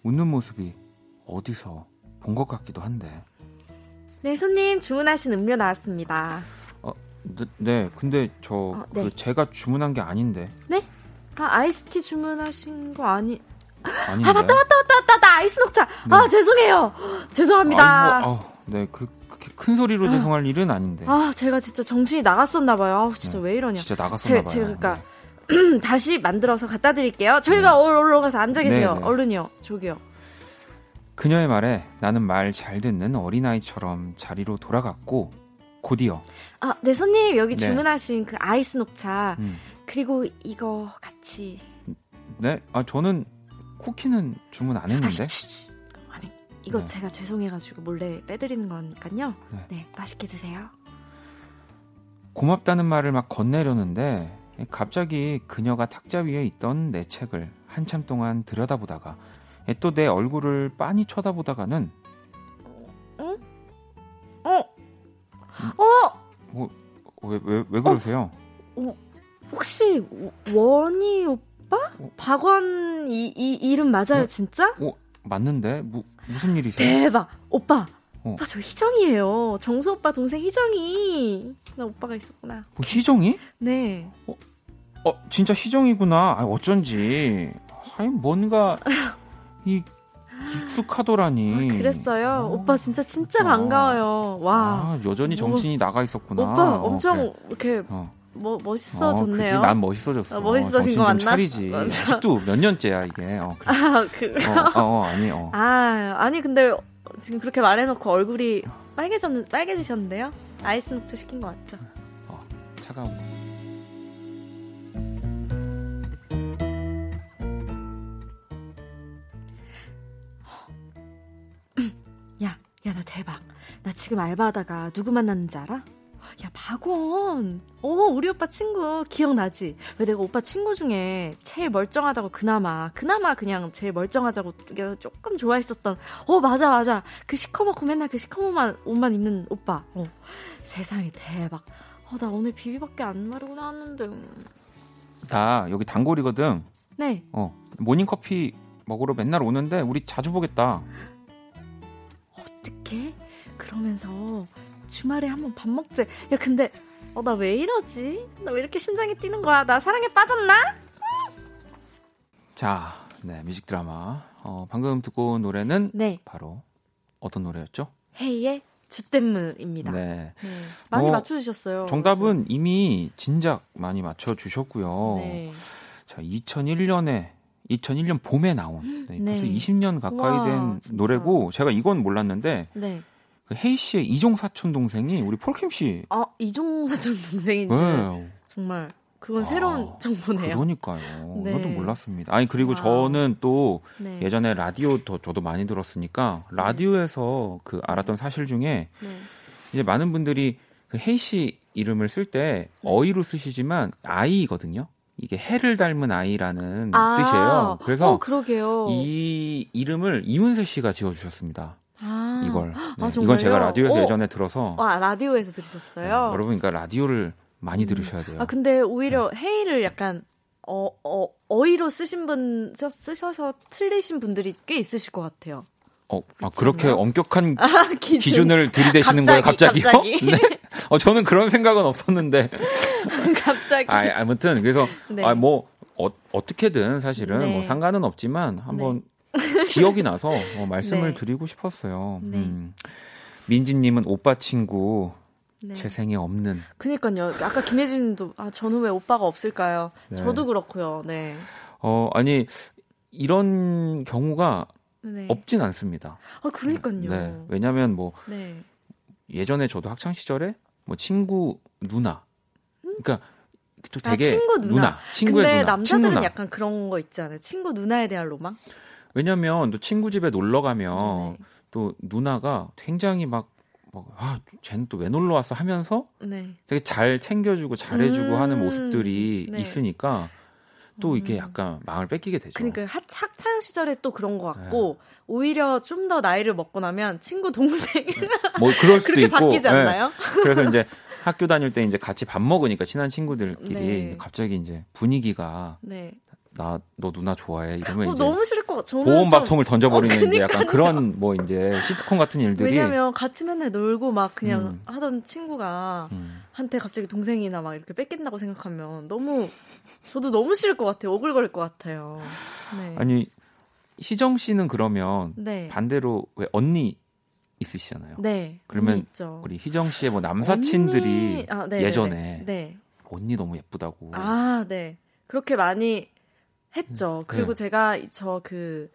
Speaker 1: 웃는 모습이 어디서 본 것 같기도 한데.
Speaker 3: 네, 손님 주문하신 음료 나왔습니다.
Speaker 1: 어, 네, 네 근데 저 어, 네. 그 제가 주문한 게 아닌데.
Speaker 3: 네? 아, 아이스티 주문하신 거 아니?
Speaker 1: 아닌데. 아,
Speaker 3: 맞다, 맞다, 맞다, 맞다, 나 아이스 녹차. 네. 아, 죄송해요. 죄송합니다.
Speaker 1: 아이고, 아, 네, 그 큰 소리로 죄송할 일은 아닌데.
Speaker 3: 아, 제가 진짜 정신이 나갔었나 봐요. 아, 진짜 네. 왜 이러냐.
Speaker 1: 진짜 나갔었나 봐요.
Speaker 3: 제가 그러니까 네. 다시 만들어서 갖다 드릴게요. 저희가 네. 얼른 가서 앉아 계세요. 네, 네. 얼른요. 저기요.
Speaker 1: 그녀의 말에 나는 말 잘 듣는 어린아이처럼 자리로 돌아갔고 곧이어
Speaker 3: 아, 네 손님 여기 네. 주문하신 그 아이스 녹차 음. 그리고 이거 같이
Speaker 1: 네? 아 저는 쿠키는 주문 안 했는데. 아, 시, 시,
Speaker 3: 아니 이거 네. 제가 죄송해가지고 몰래 빼드리는 거니까요. 네. 네, 맛있게 드세요.
Speaker 1: 고맙다는 말을 막 건네려는데 갑자기 그녀가 탁자 위에 있던 내 책을 한참 동안 들여다보다가 또 내 얼굴을 빤히 쳐다보다가는
Speaker 3: 응? 어? 어?
Speaker 1: 뭐, 왜, 왜, 왜 그러세요?
Speaker 3: 어? 어? 혹시 원희 오빠? 어? 박원 이, 이 이름 맞아요, 어? 진짜?
Speaker 1: 어, 맞는데? 무, 무슨 일이세요?
Speaker 3: 대박! 오빠! 어. 오빠 저 희정이에요. 정수 오빠 동생 희정이. 나 오빠가 있었구나.
Speaker 1: 뭐 희정이?
Speaker 3: 네.
Speaker 1: 어, 어 진짜 희정이구나. 아, 어쩐지. 아니 뭔가 이 익숙하더라니.
Speaker 3: 아, 그랬어요. 어. 오빠 진짜 진짜 어. 반가워요. 와. 아,
Speaker 1: 여전히 정신이 오. 나가 있었구나.
Speaker 3: 오빠 엄청 어, 그래. 이렇게 어. 뭐 멋있어졌네요.
Speaker 1: 어, 난 멋있어졌어.
Speaker 3: 아, 멋있어진 거 맞나?
Speaker 1: 차리지. 아직도 몇 년째야 이게. 어, 그래.
Speaker 3: 아 그.
Speaker 1: 어, 아니. 어.
Speaker 3: 아 아니 근데 지금 그렇게 말해놓고 얼굴이 빨개졌 빨개지셨는데요? 아이스 녹차 시킨 거 맞죠?
Speaker 1: 어 차가운
Speaker 3: 야, 야, 나 대박. 나 지금 알바하다가 누구 만났는지 알아? 야, 박원. 어, 우리 오빠 친구 기억나지? 왜 내가 오빠 친구 중에 제일 멀쩡하다고 그나마, 그나마 그냥 제일 멀쩡하자고 조금 좋아했었던, 어, 맞아, 맞아. 그 시커멓고 맨날 그 시커먼 옷만 입는 오빠. 어, 세상에 대박. 어, 나 오늘 비비밖에 안 마르고 나왔는데.
Speaker 1: 나 여기 단골이거든.
Speaker 3: 네.
Speaker 1: 어, 모닝커피 먹으러 맨날 오는데 우리 자주 보겠다.
Speaker 3: 어떻게? 그러면서 주말에 한번 밥 먹재. 야, 근데 어, 나 왜 이러지? 나 왜 이렇게 심장이 뛰는 거야? 나 사랑에 빠졌나?
Speaker 1: 자, 네, 뮤직 드라마. 어, 방금 듣고 온 노래는
Speaker 3: 네.
Speaker 1: 바로 어떤 노래였죠?
Speaker 3: 헤이의 주댐무입니다. 네. 네. 많이 어, 맞춰주셨어요.
Speaker 1: 정답은 저... 이미 진작 많이 맞춰주셨고요. 네. 자, 2001년에 2001년 봄에 나온 네, 벌써 20년 가까이 와, 된 진짜. 노래고 제가 이건 몰랐는데
Speaker 3: 네.
Speaker 1: 그 헤이 씨의 이종 사촌 동생이 우리 폴킴 씨.
Speaker 3: 아 이종 사촌 동생인지 네. 정말 그건 아, 새로운 정보네요.
Speaker 1: 그러니까요. 네. 저도 몰랐습니다. 아니 그리고 아. 저는 또 네. 예전에 라디오 더 저도 많이 들었으니까 라디오에서 그 알았던 사실 중에 네. 이제 많은 분들이 그 헤이 씨 이름을 쓸때 네. 어이로 쓰시지만 아이거든요. 이게 해를 닮은 아이라는 아, 뜻이에요. 그래서
Speaker 3: 어,
Speaker 1: 이 이름을 이문세 씨가 지어주셨습니다.
Speaker 3: 아,
Speaker 1: 이걸. 네. 아, 이건 제가 라디오에서 오. 예전에 들어서.
Speaker 3: 아, 라디오에서 들으셨어요? 네,
Speaker 1: 여러분, 그러니까 라디오를 많이 음. 들으셔야 돼요.
Speaker 3: 아, 근데 오히려 네. 헤이를 약간 어, 어, 어이로 쓰신 분, 쓰셔서 틀리신 분들이 꽤 있으실 것 같아요.
Speaker 1: 어, 아, 그렇게? 엄격한 아, 기준. 을 들이대시는 거예요, 갑자기요?
Speaker 3: 갑자기? 네.
Speaker 1: 어, 저는 그런 생각은 없었는데.
Speaker 3: 갑자기.
Speaker 1: 아, 아무튼, 그래서, 네. 아, 뭐, 어, 어떻게든 사실은 네. 뭐 상관은 없지만 한번 네. 기억이 나서 어, 말씀을 네. 드리고 싶었어요. 네. 음. 민지님은 오빠 친구 네. 제 생에 없는.
Speaker 3: 그니까요. 아까 김혜진님도 아 저는 왜 오빠가 없을까요? 네. 저도 그렇고요. 네.
Speaker 1: 어 아니 이런 경우가 네. 없진 않습니다.
Speaker 3: 아 그러니까요. 네.
Speaker 1: 왜냐하면 뭐 네. 예전에 저도 학창 시절에 뭐 친구 누나, 그러니까 또 아, 되게 아, 친구 누나. 누나 친구의
Speaker 3: 근데
Speaker 1: 누나.
Speaker 3: 남자들은
Speaker 1: 친누나.
Speaker 3: 약간 그런 거 있지 않아요? 친구 누나에 대한 로망?
Speaker 1: 왜냐면 또 친구 집에 놀러 가면 네. 또 누나가 굉장히 막 뭐, 아, 쟤는 또 왜 놀러 왔어 하면서
Speaker 3: 네.
Speaker 1: 되게 잘 챙겨주고 잘해주고 음, 하는 모습들이 네. 있으니까 또 이게 음. 약간 마음을 뺏기게 되죠.
Speaker 3: 그러니까 학창 시절에 또 그런 것 같고 네. 오히려 좀 더 나이를 먹고 나면 친구 동생
Speaker 1: 뭐 그럴 수도
Speaker 3: 그렇게
Speaker 1: 있고
Speaker 3: 바뀌지 네. 않나요?
Speaker 1: 그래서 이제 학교 다닐 때 이제 같이 밥 먹으니까 친한 친구들끼리 네. 갑자기 이제 분위기가
Speaker 3: 네.
Speaker 1: 나 너 누나 좋아해 이러면
Speaker 3: 어,
Speaker 1: 이제
Speaker 3: 너무 싫을 것 같아.
Speaker 1: 보온밥통을 던져버리는 어, 이제 약간 그런 뭐 이제 시트콤 같은 일들이
Speaker 3: 왜냐면 같이 맨날 놀고 막 그냥 음. 하던 친구가 음. 한테 갑자기 동생이나 막 이렇게 뺏긴다고 생각하면 너무 저도 너무 싫을 것 같아요. 오글거릴 것 같아요. 네.
Speaker 1: 아니 희정 씨는 그러면
Speaker 3: 네.
Speaker 1: 반대로 왜 언니 있으시잖아요.
Speaker 3: 네.
Speaker 1: 그러면 우리 희정 씨의 뭐 남사친들이 언니... 아, 네, 네, 예전에 네. 언니 너무 예쁘다고.
Speaker 3: 아, 네. 그렇게 많이 했죠. 음, 그리고 네. 제가 저 그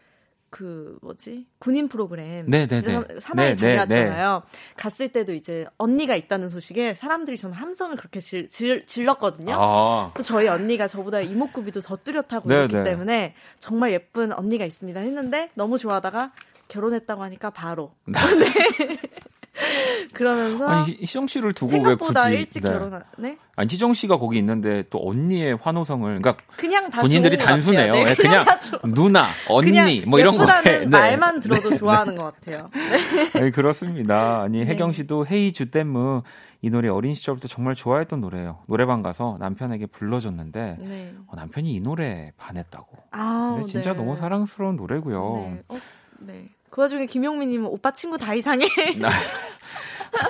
Speaker 3: 그 뭐지 군인 프로그램 네네네. 사나이 네, 다녀왔잖아요. 네, 갔을 때도 이제 언니가 있다는 소식에 사람들이 저는 함성을 그렇게 질, 질, 질렀거든요. 아. 또 저희 언니가 저보다 이목구비도 더 뚜렷하고 네네. 있기 때문에 정말 예쁜 언니가 있습니다 했는데 너무 좋아하다가 결혼했다고 하니까 바로 네. 그러면서
Speaker 1: 아니 희정 씨를 두고
Speaker 3: 왜
Speaker 1: 굳이
Speaker 3: 일찍 네. 결혼하 네?
Speaker 1: 아니 희정 씨가 거기 있는데 또 언니의 환호성을 그러니까
Speaker 3: 그냥
Speaker 1: 본인들이 단순해요. 네, 그냥, 그냥 누나, 언니 뭐 이런 거
Speaker 3: 네. 말만 들어도 좋아하는 것 같아요.
Speaker 1: 네. 네 그렇습니다. 아니 혜경 씨도 헤이 주 댐무 이 노래 어린 시절부터 정말 좋아했던 노래예요. 노래방 가서 남편에게 불러줬는데 네. 어, 남편이 이 노래 반했다고. 아, 진짜 너무 사랑스러운 노래고요. 네. 어,
Speaker 3: 네. 그 와중에 김용민님은 오빠 친구 다 이상해.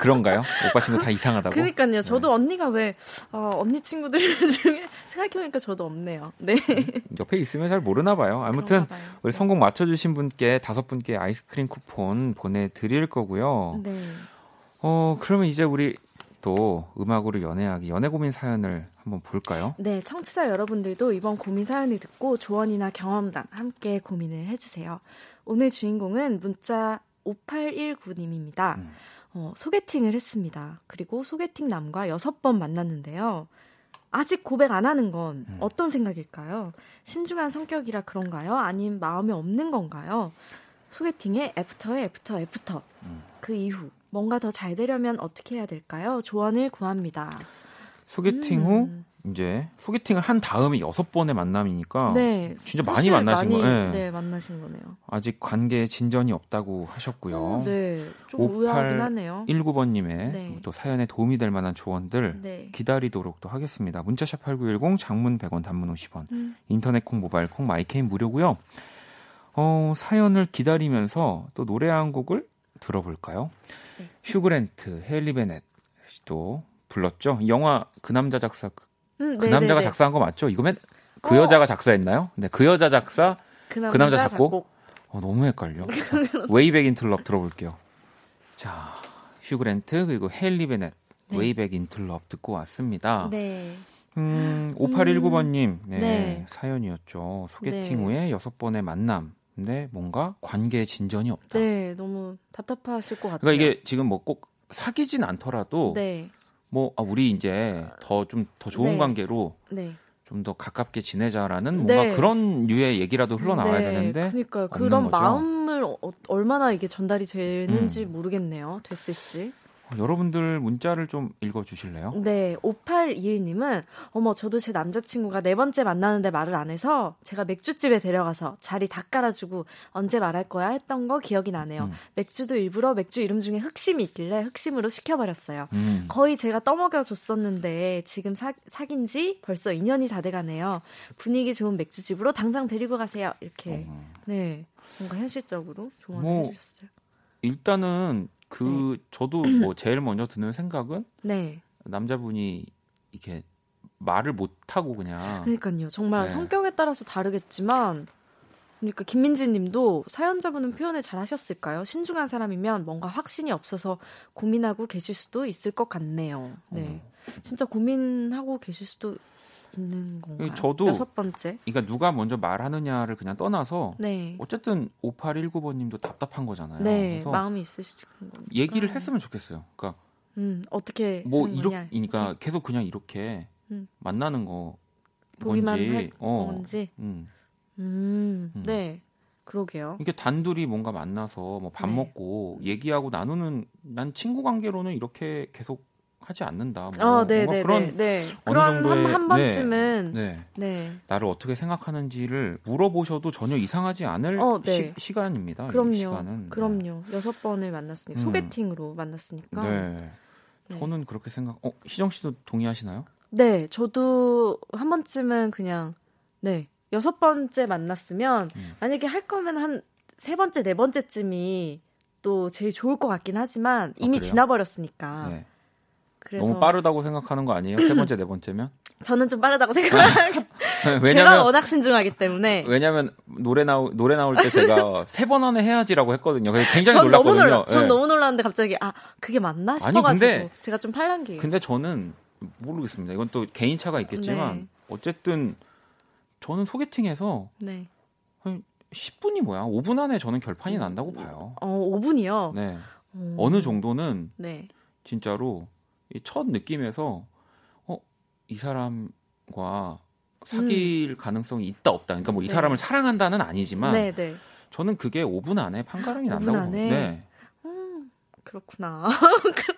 Speaker 1: 그런가요? 오빠 친구 다 이상하다고?
Speaker 3: 그니까요. 저도 네. 언니가 왜 어, 언니 친구들 중에 생각해보니까 저도 없네요. 네. 음,
Speaker 1: 옆에 있으면 잘 모르나 봐요. 아무튼 봐요. 우리 성공 맞춰주신 분께 다섯 분께 아이스크림 쿠폰 보내드릴 거고요. 네. 어 그러면 이제 우리 또 음악으로 연애하기 연애 고민 사연을 한번 볼까요?
Speaker 3: 네, 청취자 여러분들도 이번 고민 사연을 듣고 조언이나 경험담 함께 고민을 해주세요. 오늘 주인공은 문자 5819님입니다. 음. 어, 소개팅을 했습니다. 그리고 소개팅 남과 6번 만났는데요. 아직 고백 안 하는 건 음. 어떤 생각일까요? 신중한 성격이라 그런가요? 아님 마음이 없는 건가요? 소개팅에 애프터에 애프터 애프터. 음. 그 이후 뭔가 더 잘 되려면 어떻게 해야 될까요? 조언을 구합니다.
Speaker 1: 소개팅 후 음. 이제 소개팅을 한 다음에 여섯 번의 만남이니까 네, 진짜 많이 만나신 거예요.
Speaker 3: 네. 네, 만나신 거네요.
Speaker 1: 아직 관계에 진전이 없다고 하셨고요. 어,
Speaker 3: 네, 좀 의아하긴 하네요.
Speaker 1: 19번님의 네. 또 사연에 도움이 될 만한 조언들 네. 기다리도록 또 하겠습니다. 문자샵 8910 장문 100원 단문 50원 음. 인터넷 콩 모바일 콩 마이 K는 무료고요. 어, 사연을 기다리면서 또 노래 한 곡을 들어볼까요? 네. 휴그랜트, 헤일리 베넷 또 불렀죠. 영화 그 남자 작사 음, 그 남자가 작사한 거 맞죠? 이거면 그 어. 여자가 작사했나요? 네, 그 여자 작사, 그 남자, 그 남자 작곡. 작곡. 어, 너무 헷갈려. Way Back Into Love 들어볼게요. 자, 휴그랜트 그리고 헤일리 베넷 네. Way Back Into Love 듣고 왔습니다. 네. 음, 5819번님, 네, 네. 사연이었죠. 소개팅 네. 후에 여섯 번의 만남. 근데 뭔가 관계에 진전이 없다.
Speaker 3: 네, 너무 답답하실 것 같아요.
Speaker 1: 그러니까 이게 지금 뭐 꼭 사귀진 않더라도 네. 뭐 아, 우리 이제 더 좀더 더 좋은 네. 관계로 네. 좀더 가깝게 지내자라는 뭔가 네. 그런 류의 얘기라도 흘러나와야 네. 되는데
Speaker 3: 그러니까요. 그런 거죠. 마음을 어, 얼마나 이게 전달이 되는지 음. 모르겠네요. 됐을지.
Speaker 1: 여러분들 문자를 좀 읽어 주실래요?
Speaker 3: 네, 5821님은 어머 저도 제 남자친구가 네 번째 만나는데 말을 안 해서 제가 맥주집에 데려가서 자리 다 깔아주고 언제 말할 거야 했던 거 기억이 나네요. 음. 맥주도 일부러 맥주 이름 중에 흑심이 있길래 흑심으로 시켜버렸어요. 음. 거의 제가 떠먹여 줬었는데 지금 사, 사귄 지 벌써 2년이 다 돼가네요. 분위기 좋은 맥주집으로 당장 데리고 가세요. 이렇게 어. 네 뭔가 현실적으로 조언을 뭐, 해주셨어요.
Speaker 1: 일단은 그 네. 저도 뭐 제일 먼저 드는 생각은 네. 남자분이 이렇게 말을 못 하고 그냥
Speaker 3: 그러니까요. 정말 네. 성격에 따라서 다르겠지만 그러니까 김민지님도 사연자분은 표현을 잘 하셨을까요? 신중한 사람이면 뭔가 확신이 없어서 고민하고 계실 수도 있을 것 같네요. 네, 어. 진짜 고민하고 계실 수도 있는 건가요? 저도 여섯 번째.
Speaker 1: 그러니까 누가 먼저 말하느냐를 그냥 떠나서 네. 어쨌든 5819번님도 답답한 거잖아요.
Speaker 3: 네, 그래서 마음이 있으시죠.
Speaker 1: 얘기를 했으면 좋겠어요. 그러니까
Speaker 3: 음, 어떻게
Speaker 1: 뭐 이렇게 그러니까 계속 그냥 이렇게 음. 만나는 거 뭔지
Speaker 3: 어 뭔지. 음. 음. 음. 네. 그러게요.
Speaker 1: 이게 단둘이 뭔가 만나서 뭐밥 네. 먹고 얘기하고 나누는 난 친구 관계로는 이렇게 계속 하지 않는다. 뭐
Speaker 3: 어, 네, 네, 그런 네, 네. 그런 한, 한 번쯤은 네, 네,
Speaker 1: 네, 나를 어떻게 생각하는지를 물어보셔도 전혀 이상하지 않을 어, 네. 시, 간입니다
Speaker 3: 그럼요.
Speaker 1: 시간은.
Speaker 3: 네. 그럼요. 여섯 번을 만났으니까 음. 소개팅으로 만났으니까. 네.
Speaker 1: 저는 그렇게 생각. 어, 희정 씨도 동의하시나요?
Speaker 3: 네, 저도 한 번쯤은 그냥 네 여섯 번째 만났으면 음. 만약에 할 거면 한 세 번째 네 번째쯤이 또 제일 좋을 것 같긴 하지만 이미 아, 지나버렸으니까. 네.
Speaker 1: 그래서 너무 빠르다고 생각하는 거 아니에요? 세 번째, 네 번째면?
Speaker 3: 저는 좀 빠르다고 생각하는 제가 워낙 신중하기 때문에.
Speaker 1: 왜냐면 노래 나오 노래 나올 때 제가 세 번 안에 해야지라고 했거든요. 그래서 굉장히 놀랐거든요.
Speaker 3: 너무 놀라, 전 네. 너무 놀랐는데 갑자기 아 그게 맞나 싶어가지고 아니, 근데, 제가 좀 팔랑기.
Speaker 1: 근데 저는 모르겠습니다. 이건 또 개인 차가 있겠지만 네. 어쨌든 저는 소개팅에서 네. 한 10분이 뭐야? 5분 안에 저는 결판이 난다고 봐요.
Speaker 3: 어, 5분이요?
Speaker 1: 네. 음. 어느 정도는 네. 진짜로 첫 느낌에서 어, 이 사람과 사귈 음. 가능성이 있다 없다. 그러니까 뭐이 네. 사람을 사랑한다는 아니지만 네, 네. 저는 그게 5분 안에 판가름이 난다고 봐 네.
Speaker 3: 음, 그렇구나.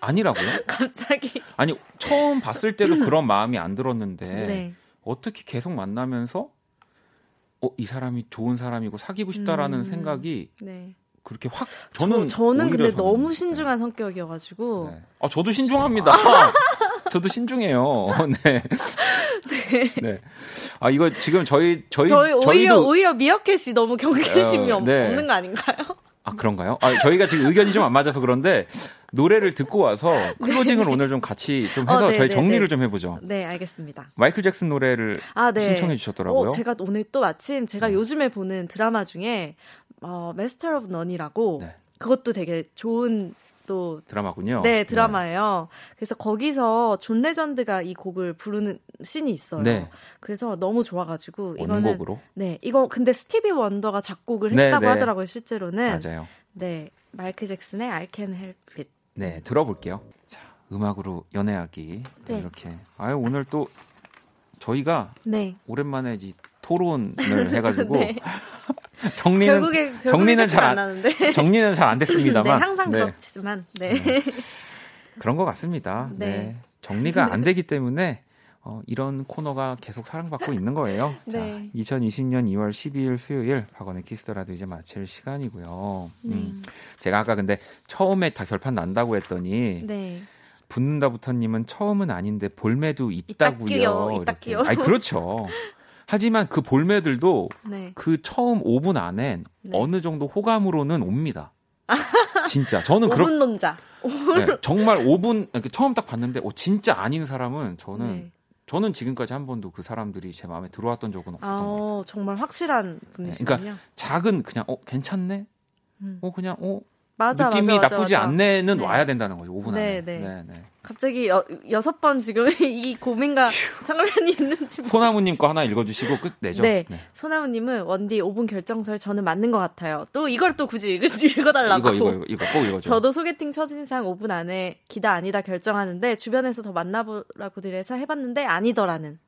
Speaker 1: 아니라고요?
Speaker 3: 갑자기.
Speaker 1: 아니 처음 봤을 때도 그런 마음이 안 들었는데 네. 어떻게 계속 만나면서 어, 이 사람이 좋은 사람이고 사귀고 싶다라는 음, 생각이 네. 그렇게 확 저는
Speaker 3: 저, 는 근데 너무 신중한 네. 성격이어가지고
Speaker 1: 네. 아 저도 신중합니다. 저도 신중해요. 네. 네. 네. 아 이거 지금 저희 저희
Speaker 3: 저희 오히려 저희도... 오히려 미어캣이 너무 경계심이 어, 네. 없는 거 아닌가요?
Speaker 1: 아 그런가요? 아 저희가 지금 의견이 좀 안 맞아서 그런데 노래를 듣고 와서 closing을 네. 오늘 좀 같이 좀 해서 어, 저희 정리를 좀 해보죠.
Speaker 3: 네, 알겠습니다.
Speaker 1: 마이클 잭슨 노래를 아, 네. 신청해 주셨더라고요. 어,
Speaker 3: 제가 오늘 또 마침 제가 네. 요즘에 보는 드라마 중에 어, Master of None이라고 네. 그것도 되게 좋은 또
Speaker 1: 드라마군요.
Speaker 3: 네, 드라마예요. 네. 그래서 거기서 존 레전드가 이 곡을 부르는 씬이 있어요. 네. 그래서 너무 좋아가지고 이거는
Speaker 1: 원곡으로?
Speaker 3: 네, 이거 근데 스티비 원더가 작곡을 네, 했다고 네, 하더라고요, 실제로는.
Speaker 1: 맞아요.
Speaker 3: 네, 마이클 잭슨의 I Can Help It.
Speaker 1: 네, 들어볼게요. 자, 음악으로 연애하기 네. 이렇게. 아유 오늘 또 저희가 네. 오랜만에 이 토론을 해가지고 네. 정리는 결국에, 결국에 정리는 잘 안, 정리는 잘 안 됐습니다만
Speaker 3: 네, 항상 네. 그렇지만 네. 네.
Speaker 1: 그런 것 같습니다. 네. 네. 정리가 안 되기 때문에 어, 이런 코너가 계속 사랑받고 있는 거예요. 네. 자, 2020년 2월 12일 수요일 박원의 키스터라도 이제 마칠 시간이고요. 네. 음, 제가 아까 근데 처음에 다 결판 난다고 했더니 네. 붙는다부터님은 처음은 아닌데 볼매도 있다고요.
Speaker 3: 있다끼요.
Speaker 1: 아니 그렇죠. 하지만 그 볼매들도 네. 그 처음 5분 안엔 네. 어느 정도 호감으로는 옵니다. 진짜 저는
Speaker 3: 그런 5분 논자.
Speaker 1: 네, 정말 5분 처음 딱 봤는데 어, 진짜 아닌 사람은 저는 네. 저는 지금까지 한 번도 그 사람들이 제 마음에 들어왔던 적은 없었던 아, 것 같아요.
Speaker 3: 정말 확실한 분이시군요.
Speaker 1: 그러니까 작은 그냥 어 괜찮네. 음. 어 그냥 어 맞아, 느낌이 맞아, 나쁘지 맞아. 않네는 네. 와야 된다는 거죠. 5분 네, 안에. 네. 네, 네.
Speaker 3: 갑자기 여, 여섯 번 지금 이 고민과 상관이 있는지
Speaker 1: 소나무님 거 하나 읽어주시고 끝내죠.
Speaker 3: 네. 네. 소나무님은 원디 5분 결정설 저는 맞는 것 같아요. 또 이걸 또 굳이 읽, 읽어달라고.
Speaker 1: 이거 이거 이거 꼭 읽어줘.
Speaker 3: 저도 소개팅 첫인상 5분 안에 기다 아니다 결정하는데 주변에서 더 만나보라고 들 해서 해봤는데 아니더라는.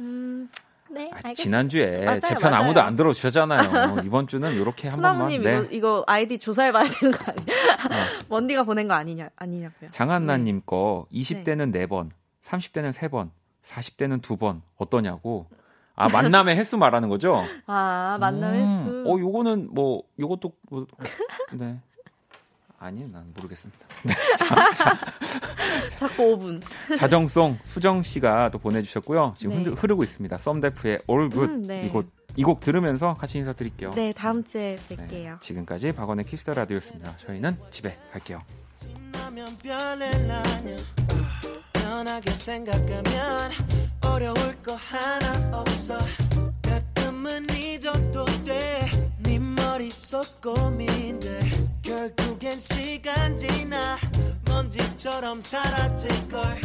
Speaker 3: 음. 네, 아,
Speaker 1: 지난주에 제 편 아무도 안 들어주셨잖아요. 이번 주는 이렇게 한 번만.
Speaker 3: 네. 이거, 이거 아이디 조사해봐야 되는 거 아니야? 어. 원디가 보낸 거 아니냐, 아니냐고요.
Speaker 1: 장한나님 네. 거 20대는 네. 4번, 30대는 3번, 40대는 2번 어떠냐고. 아 만남의 횟수 말하는 거죠?
Speaker 3: 아 만남 음. 횟수.
Speaker 1: 어 요거는 뭐 요것도 뭐, 네. 아니요, 난 모르겠습니다. 네,
Speaker 3: 자, 자, 자꾸 5분.
Speaker 1: 자정송 수정 씨가 또 보내주셨고요. 지금 네. 흐르고 있습니다. 썸데프의 All Good 음, 네. 이 곡 이 곡 들으면서 같이 인사드릴게요.
Speaker 3: 네, 다음 주에 뵐게요. 네,
Speaker 1: 지금까지 박원의 Kiss the Radio였습니다. 저희는 집에 갈게요. 편하게 생각하면 어려울 거 하나 없어 가끔은 잊어도 돼 네 머릿속 고민들. 결국엔 시간 지나 먼지처럼 사라질걸.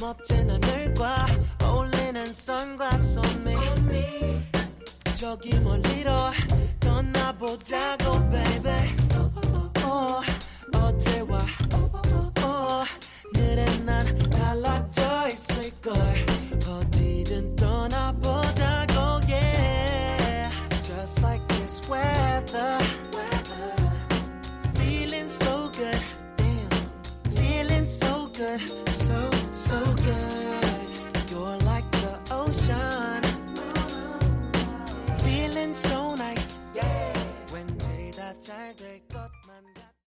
Speaker 1: 멋진 하늘과 어울리는 선글라스 on me 저기 멀리로 떠나보자고 baby. oh, 어제와 어, 오늘의 난 달라져 있을걸. 어디든